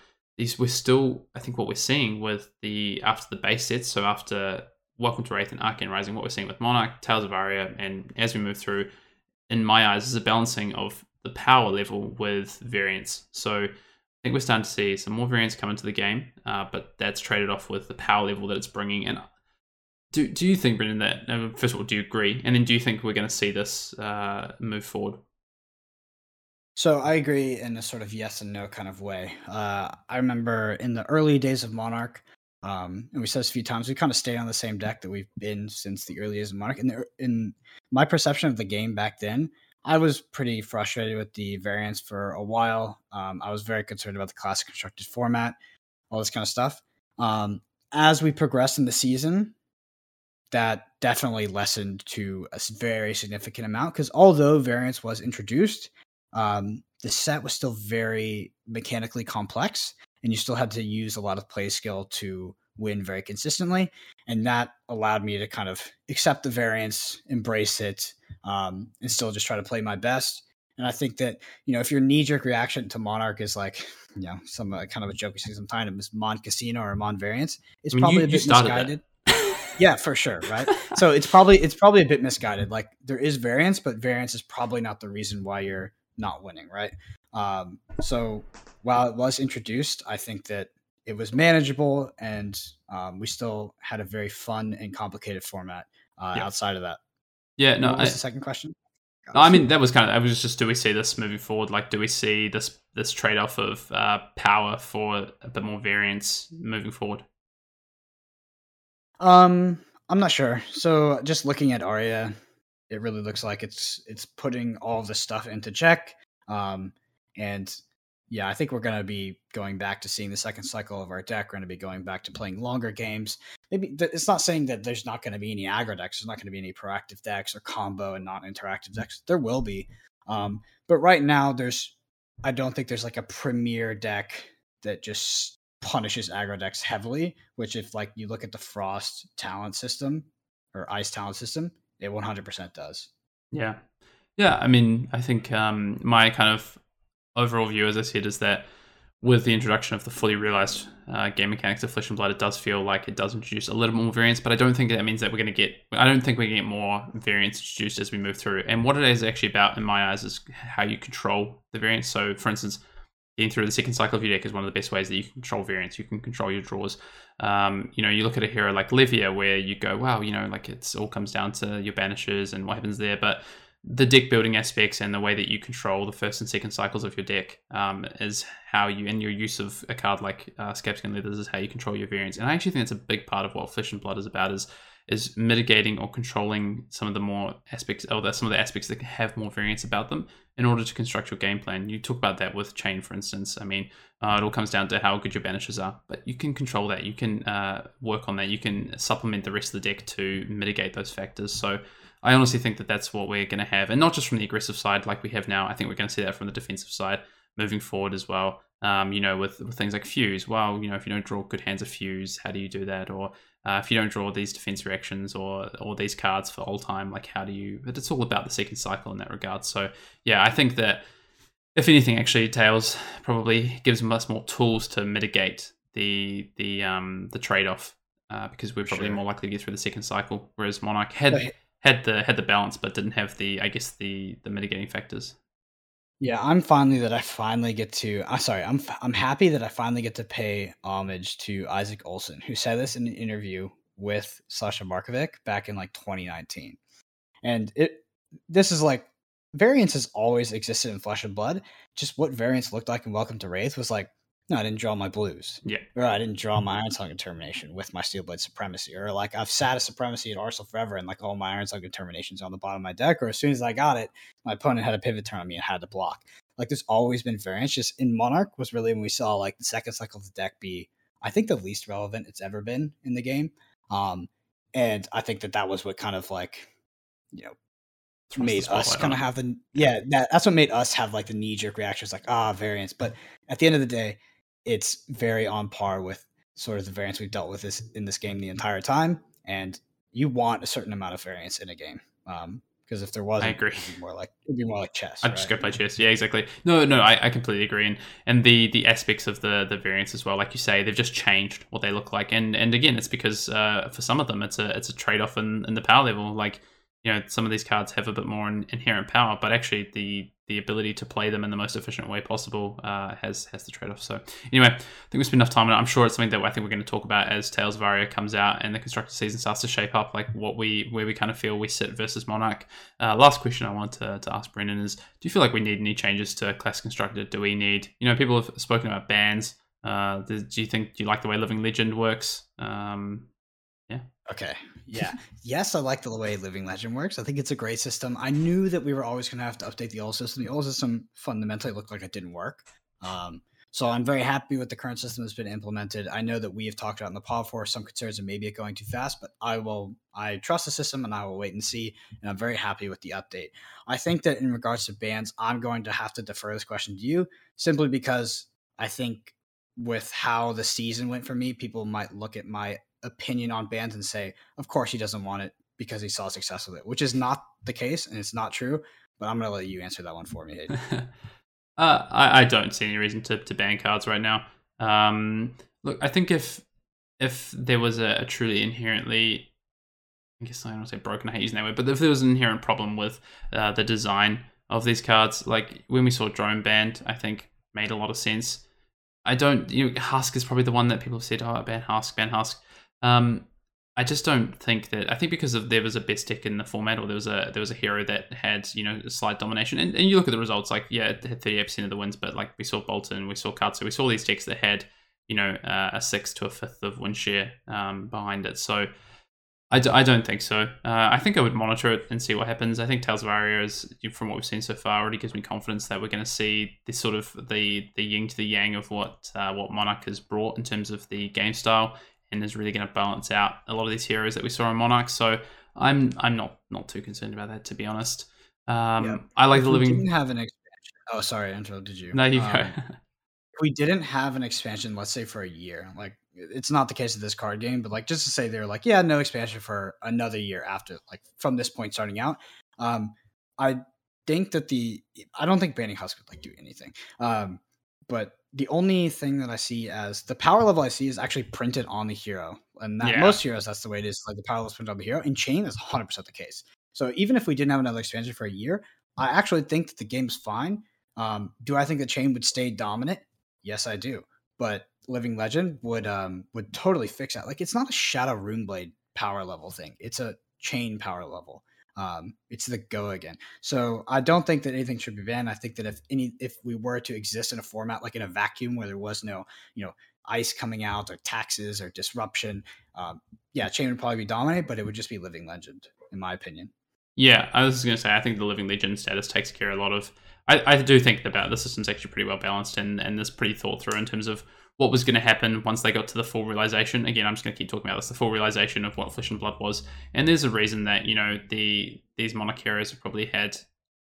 these we're still, I think, what we're seeing with the after the base sets. So after Welcome to Rathe and Arcane Rising, what we're seeing with Monarch, Tales of Aria, and as we move through, in my eyes, is a balancing of the power level with variance. So I think we're starting to see some more variance come into the game, uh, but that's traded off with the power level that it's bringing. And do do you think, Brendan, that uh, first of all, do you agree? And then do you think we're going to see this uh, move forward? So I agree in a sort of yes and no kind of way. Uh, I remember in the early days of Monarch, um, and we said this a few times. We kind of stayed on the same deck that we've been since the early days of Monarch. And in my perception of the game back then, I was pretty frustrated with the variants for a while. Um, I was very concerned about the classic constructed format, all this kind of stuff. Um, as we progressed in the season, that definitely lessened to a very significant amount because although variance was introduced, um, the set was still very mechanically complex and you still had to use a lot of play skill to win very consistently. And that allowed me to kind of accept the variance, embrace it, um, and still just try to play my best. And I think that, you know, if your knee jerk reaction to Monarch is like, you know, some uh, kind of a joke you see sometimes is Mon Casino or Mon Variance, it's I mean, probably you, a bit misguided. yeah, for sure. Right. so it's probably, it's probably a bit misguided. Like there is variance, but variance is probably not the reason why you're not winning. Right. Um, so while it was introduced, I think that it was manageable and um, we still had a very fun and complicated format uh, yeah. outside of that. Yeah, no. What was I, the second question? No, I mean that was kind of. I was just. Do we see this moving forward? Like, do we see this this trade off of uh, power for a bit more variance moving forward? Um, I'm not sure. So, just looking at Aria, it really looks like it's it's putting all the stuff into check. Um, and yeah, I think we're going to be going back to seeing the second cycle of our deck. We're going to be going back to playing longer games. Maybe it's not saying that there's not going to be any aggro decks. There's not going to be any proactive decks or combo and non-interactive decks. There will be, um, but right now there's. I don't think there's like a premier deck that just punishes aggro decks heavily. Which, if like you look at the Frost talent system or Ice talent system, it 100% does. Yeah, yeah. I mean, I think um, my kind of overall view, as I said, is that with the introduction of the fully realized uh, game mechanics of Flesh and Blood, it does feel like it does introduce a little more variance, but I don't think that means that we're going to get. I don't think we're going to get more variance introduced as we move through. And what it is actually about, in my eyes, is how you control the variance. So, for instance, getting through the second cycle of your deck is one of the best ways that you can control variance. You can control your draws. Um, you know, you look at a hero like Livia, where you go, wow, you know, like it's all comes down to your banishes and what happens there, but the deck building aspects and the way that you control the first and second cycles of your deck um, is how you and your use of a card like uh, Scabskin Leathers is how you control your variants. And I actually think that's a big part of what Flesh and Blood is about is is mitigating or controlling some of the more aspects or some of the aspects that have more variance about them in order to construct your game plan. You talk about that with Chane, for instance. I mean, uh, it all comes down to how good your banishes are, but you can control that. You can uh, work on that. You can supplement the rest of the deck to mitigate those factors. So I honestly think that that's what we're going to have, and not just from the aggressive side like we have now. I think we're going to see that from the defensive side moving forward as well. Um, you know, with, with things like fuse. Well, you know, if you don't draw good hands of fuse, how do you do that? Or uh, if you don't draw these defense reactions or or these cards for all time, like how do you? But it's all about the second cycle in that regard. So yeah, I think that if anything, actually, Tales probably gives us more tools to mitigate the the um the trade off uh, because we're probably sure. more likely to get through the second cycle, whereas Monarch had had the had the balance but didn't have the I guess the the mitigating factors. Yeah, I'm finally that I finally get to. I'm sorry, I'm I'm happy that I finally get to pay homage to Isaac Olson, who said this in an interview with Sasha Markovic back in like 2019, and it this is like variance has always existed in Flesh and Blood. Just what variance looked like in Welcome to Rathe was like no, I didn't draw my blues. Yeah. Or I didn't draw my Iron Determination with my Steelblade Supremacy. Or like I've sat a Supremacy at Arsenal forever and like all my Iron Determinations on the bottom of my deck. Or as soon as I got it, my opponent had a pivot turn on me and had to block. Like there's always been variance. Just in Monarch was really when we saw like the second cycle of the deck be, I think, the least relevant it's ever been in the game. Um, and I think that that was what kind of like, you know, made us kind of have the yeah that, that's what made us have like the knee jerk reactions like ah variance. But at the end of the day, it's very on par with sort of the variance we've dealt with this in this game the entire time. And you want a certain amount of variance in a game. Um, because if there wasn't, I agree. It'd be more like it'd be more like chess. I'd right? just go play chess. Yeah, exactly. No, no, I, I completely agree. And and the the aspects of the the variance as well, like you say, they've just changed what they look like. And and again, it's because uh, for some of them, it's a it's a trade off in, in the power level. Like you know, some of these cards have a bit more in, inherent power, but actually the the ability to play them in the most efficient way possible uh, has has the trade off. So anyway, I think we spent enough time on it. I'm sure it's something that I think we're going to talk about as Tales of Aria comes out and the constructed season starts to shape up, like what we where we kind of feel we sit versus Monarch. Uh, last question I wanted to, to ask Brendan is: Do you feel like we need any changes to class constructed? Do we need you know people have spoken about bans. Uh, do you think do you like the way Living Legend works? Um. Okay. Yeah. yes, I like the way Living Legend works. I think it's a great system. I knew that we were always going to have to update the old system. The old system fundamentally looked like it didn't work. Um, so I'm very happy with the current system that's been implemented. I know that we have talked about in the pod for some concerns of maybe it going too fast, but I will I trust the system and I will wait and see. And I'm very happy with the update. I think that in regards to bans, I'm going to have to defer this question to you simply because I think with how the season went for me, people might look at my opinion on bands and say, of course he doesn't want it because he saw success with it, which is not the case and it's not true. But I'm going to let you answer that one for me. uh, I, I, don't see any reason to, to ban cards right now. Um, look, I think if if there was a, a truly inherently, I guess I don't say broken, I hate using that word, but if there was an inherent problem with uh, the design of these cards, like when we saw Drone Band, I think made a lot of sense. I don't, you know, Husk is probably the one that people have said, oh, ban Husk, ban Husk. Um, I just don't think that. I think because of there was a best deck in the format, or there was a there was a hero that had you know a slight domination, and, and you look at the results, like yeah, it had thirty eight percent of the wins, but like we saw Boltyn, we saw Katsu, we saw these decks that had you know uh, a sixth to a fifth of win share um, behind it. So I d- I don't think so. Uh, I think I would monitor it and see what happens. I think Tales of Aria is, from what we've seen so far, already gives me confidence that we're going to see this sort of the the yin to the yang of what uh, what Monarch has brought in terms of the game style and is really going to balance out a lot of these heroes that we saw in Monarch. So I'm I'm not not too concerned about that to be honest. Um, yeah. I like if the living. Didn't have an expansion. Oh, sorry, Angelo, did you? No, you um, go. we didn't have an expansion, let's say for a year, like it's not the case of this card game, but like just to say they're like, yeah, no expansion for another year after, like from this point starting out. Um, I think that the I don't think banning Husk would like do anything. Um, but the only thing that I see as the power level I see is actually printed on the hero, and that yeah. most heroes that's the way it is. Like the power level is printed on the hero. In Chane is 100 percent the case. So even if we didn't have another expansion for a year, I actually think that the game's fine. Um, do I think the Chane would stay dominant? Yes, I do. But Living Legend would um, would totally fix that. Like it's not a Shadow Runeblade power level thing; it's a Chane power level. Um, it's the go again. So I don't think that anything should be banned. I think that if any if we were to exist in a format like in a vacuum where there was no you know ice coming out or taxes or disruption, um, yeah, Chane would probably be dominant, but it would just be living legend in my opinion. Yeah, I was going to say I think the living legend status takes care of a lot of. I, I do think about the system's actually pretty well balanced and and this pretty thought through in terms of what was going to happen once they got to the full realization. Again, I'm just going to keep talking about this: the full realization of what Flesh and Blood was. And there's a reason that you know the these monarch have probably had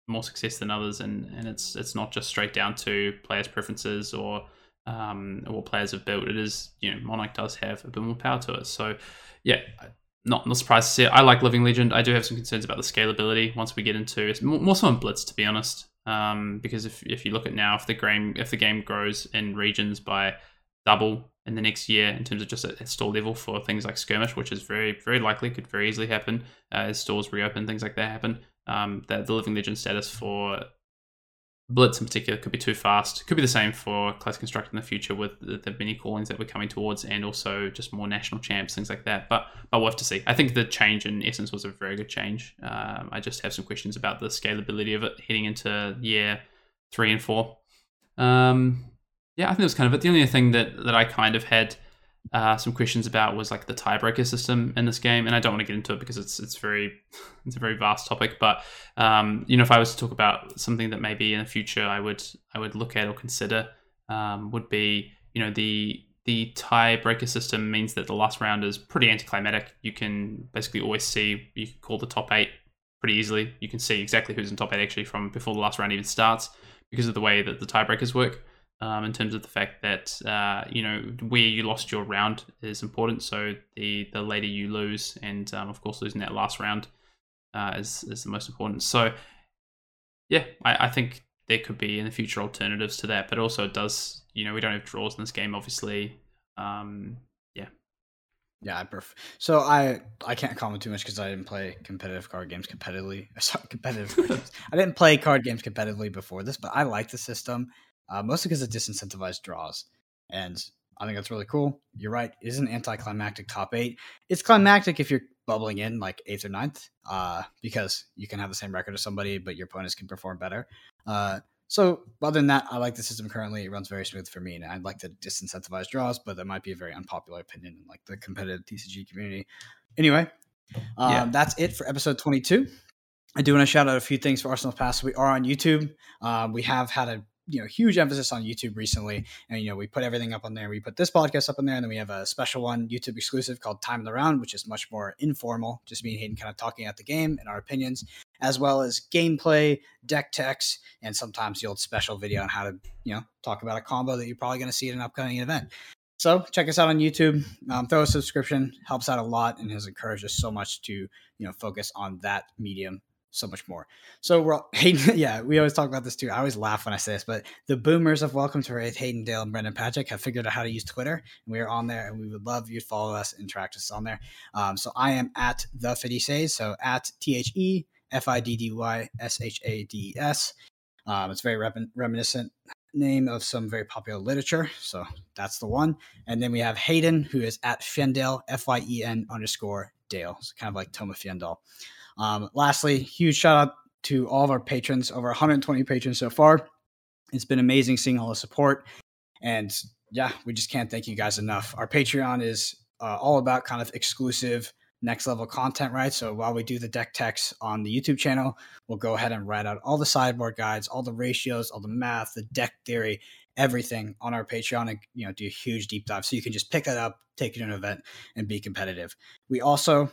more success than others, and and it's it's not just straight down to players' preferences or um, what players have built. It is you know monarch does have a bit more power to it. So yeah. Not, not surprised to see it. I like Living Legend. I do have some concerns about the scalability once we get into it. More, more so on Blitz, to be honest. Um, because if, if you look at now, if the game if the game grows in regions by double in the next year in terms of just a store level for things like skirmish, which is very very likely, could very easily happen uh, as stores reopen, things like that happen. Um, that the living legend status for Blitz in particular could be too fast. Could be the same for Class Construct in the future with the, the mini callings that we're coming towards, and also just more national champs, things like that. But but we'll have to see. I think the change in essence was a very good change. Um, I just have some questions about the scalability of it heading into year three and four. Um, yeah, I think that was kind of it. The only thing that that I kind of had uh, some questions about was like the tiebreaker system in this game, and I don't want to get into it because it's it's very it's a very vast topic. But um, you know, if I was to talk about something that maybe in the future I would I would look at or consider um, would be you know the the tiebreaker system means that the last round is pretty anticlimactic. You can basically always see you can call the top eight pretty easily. You can see exactly who's in top eight actually from before the last round even starts because of the way that the tiebreakers work um, in terms of the fact that uh, you know where you lost your round is important. So the the later you lose, and um, of course losing that last round uh, is is the most important. So yeah, I, I, think there could be in the future alternatives to that, but also it does you know we don't have draws in this game, obviously. Um, yeah. Yeah, I prefer. So I I can't comment too much because I didn't play competitive card games competitively. Sorry, competitive. games. I didn't play card games competitively before this, but I like the system uh, mostly because it disincentivized draws. And I think that's really cool. You're right. It is an anticlimactic top eight. It's climactic if you're bubbling in like eighth or ninth, uh, because you can have the same record as somebody, but your opponents can perform better. Uh, so other than that, I like the system currently. It runs very smooth for me, and I'd like to disincentivize draws, but that might be a very unpopular opinion in like the competitive TCG community. Anyway, um, yeah. that's it for episode 22. I do want to shout out a few things for Arsenal Pass. We are on YouTube. Um, we have had a you know huge emphasis on YouTube recently, and you know we put everything up on there. We put this podcast up on there, and then we have a special one YouTube exclusive called Time of the Round, which is much more informal, just me and Hayden kind of talking at the game and our opinions, as well as gameplay, deck techs, and sometimes the old special video on how to you know talk about a combo that you're probably going to see at an upcoming event. So check us out on YouTube. Um, throw a subscription helps out a lot and has encouraged us so much to you know focus on that medium so much more. So we're all, Hayden, yeah, we always talk about this too. I always laugh when I say this, but the boomers of Welcome to Rathe, Hayden Dale and Brendan Patrick have figured out how to use Twitter, and we are on there, and we would love you to follow us and interact with us on there. Um, so I am at the Fiddy so at T H E F I D D Y S H A D S. Um, it's very rem- reminiscent name of some very popular literature, so that's the one. And then we have Hayden, who is at Fyendale, F Y E N underscore Dale, so kind of like Tome of Fyendal. Um, lastly, huge shout out to all of our patrons, over 120 patrons so far. It's been amazing seeing all the support. And yeah, we just can't thank you guys enough. Our Patreon is uh, all about kind of exclusive next level content, right? So while we do the deck techs on the YouTube channel, we'll go ahead and write out all the sideboard guides, all the ratios, all the math, the deck theory, everything on our Patreon and you know do a huge deep dive. So you can just pick it up, take it to an event, and be competitive. We also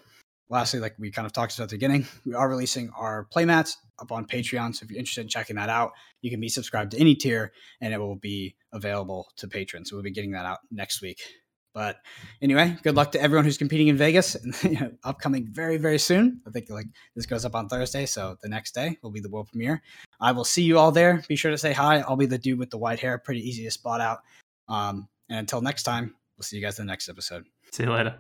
lastly, like we kind of talked about at the beginning, we are releasing our playmats up on Patreon. So if you're interested in checking that out, you can be subscribed to any tier and it will be available to patrons. So we'll be getting that out next week. But anyway, good luck to everyone who's competing in Vegas and you know, upcoming very, very soon. I think like this goes up on Thursday, so the next day will be the world premiere. I will see you all there. Be sure to say hi. I'll be the dude with the white hair, pretty easy to spot out. Um, and until next time, we'll see you guys in the next episode. See you later.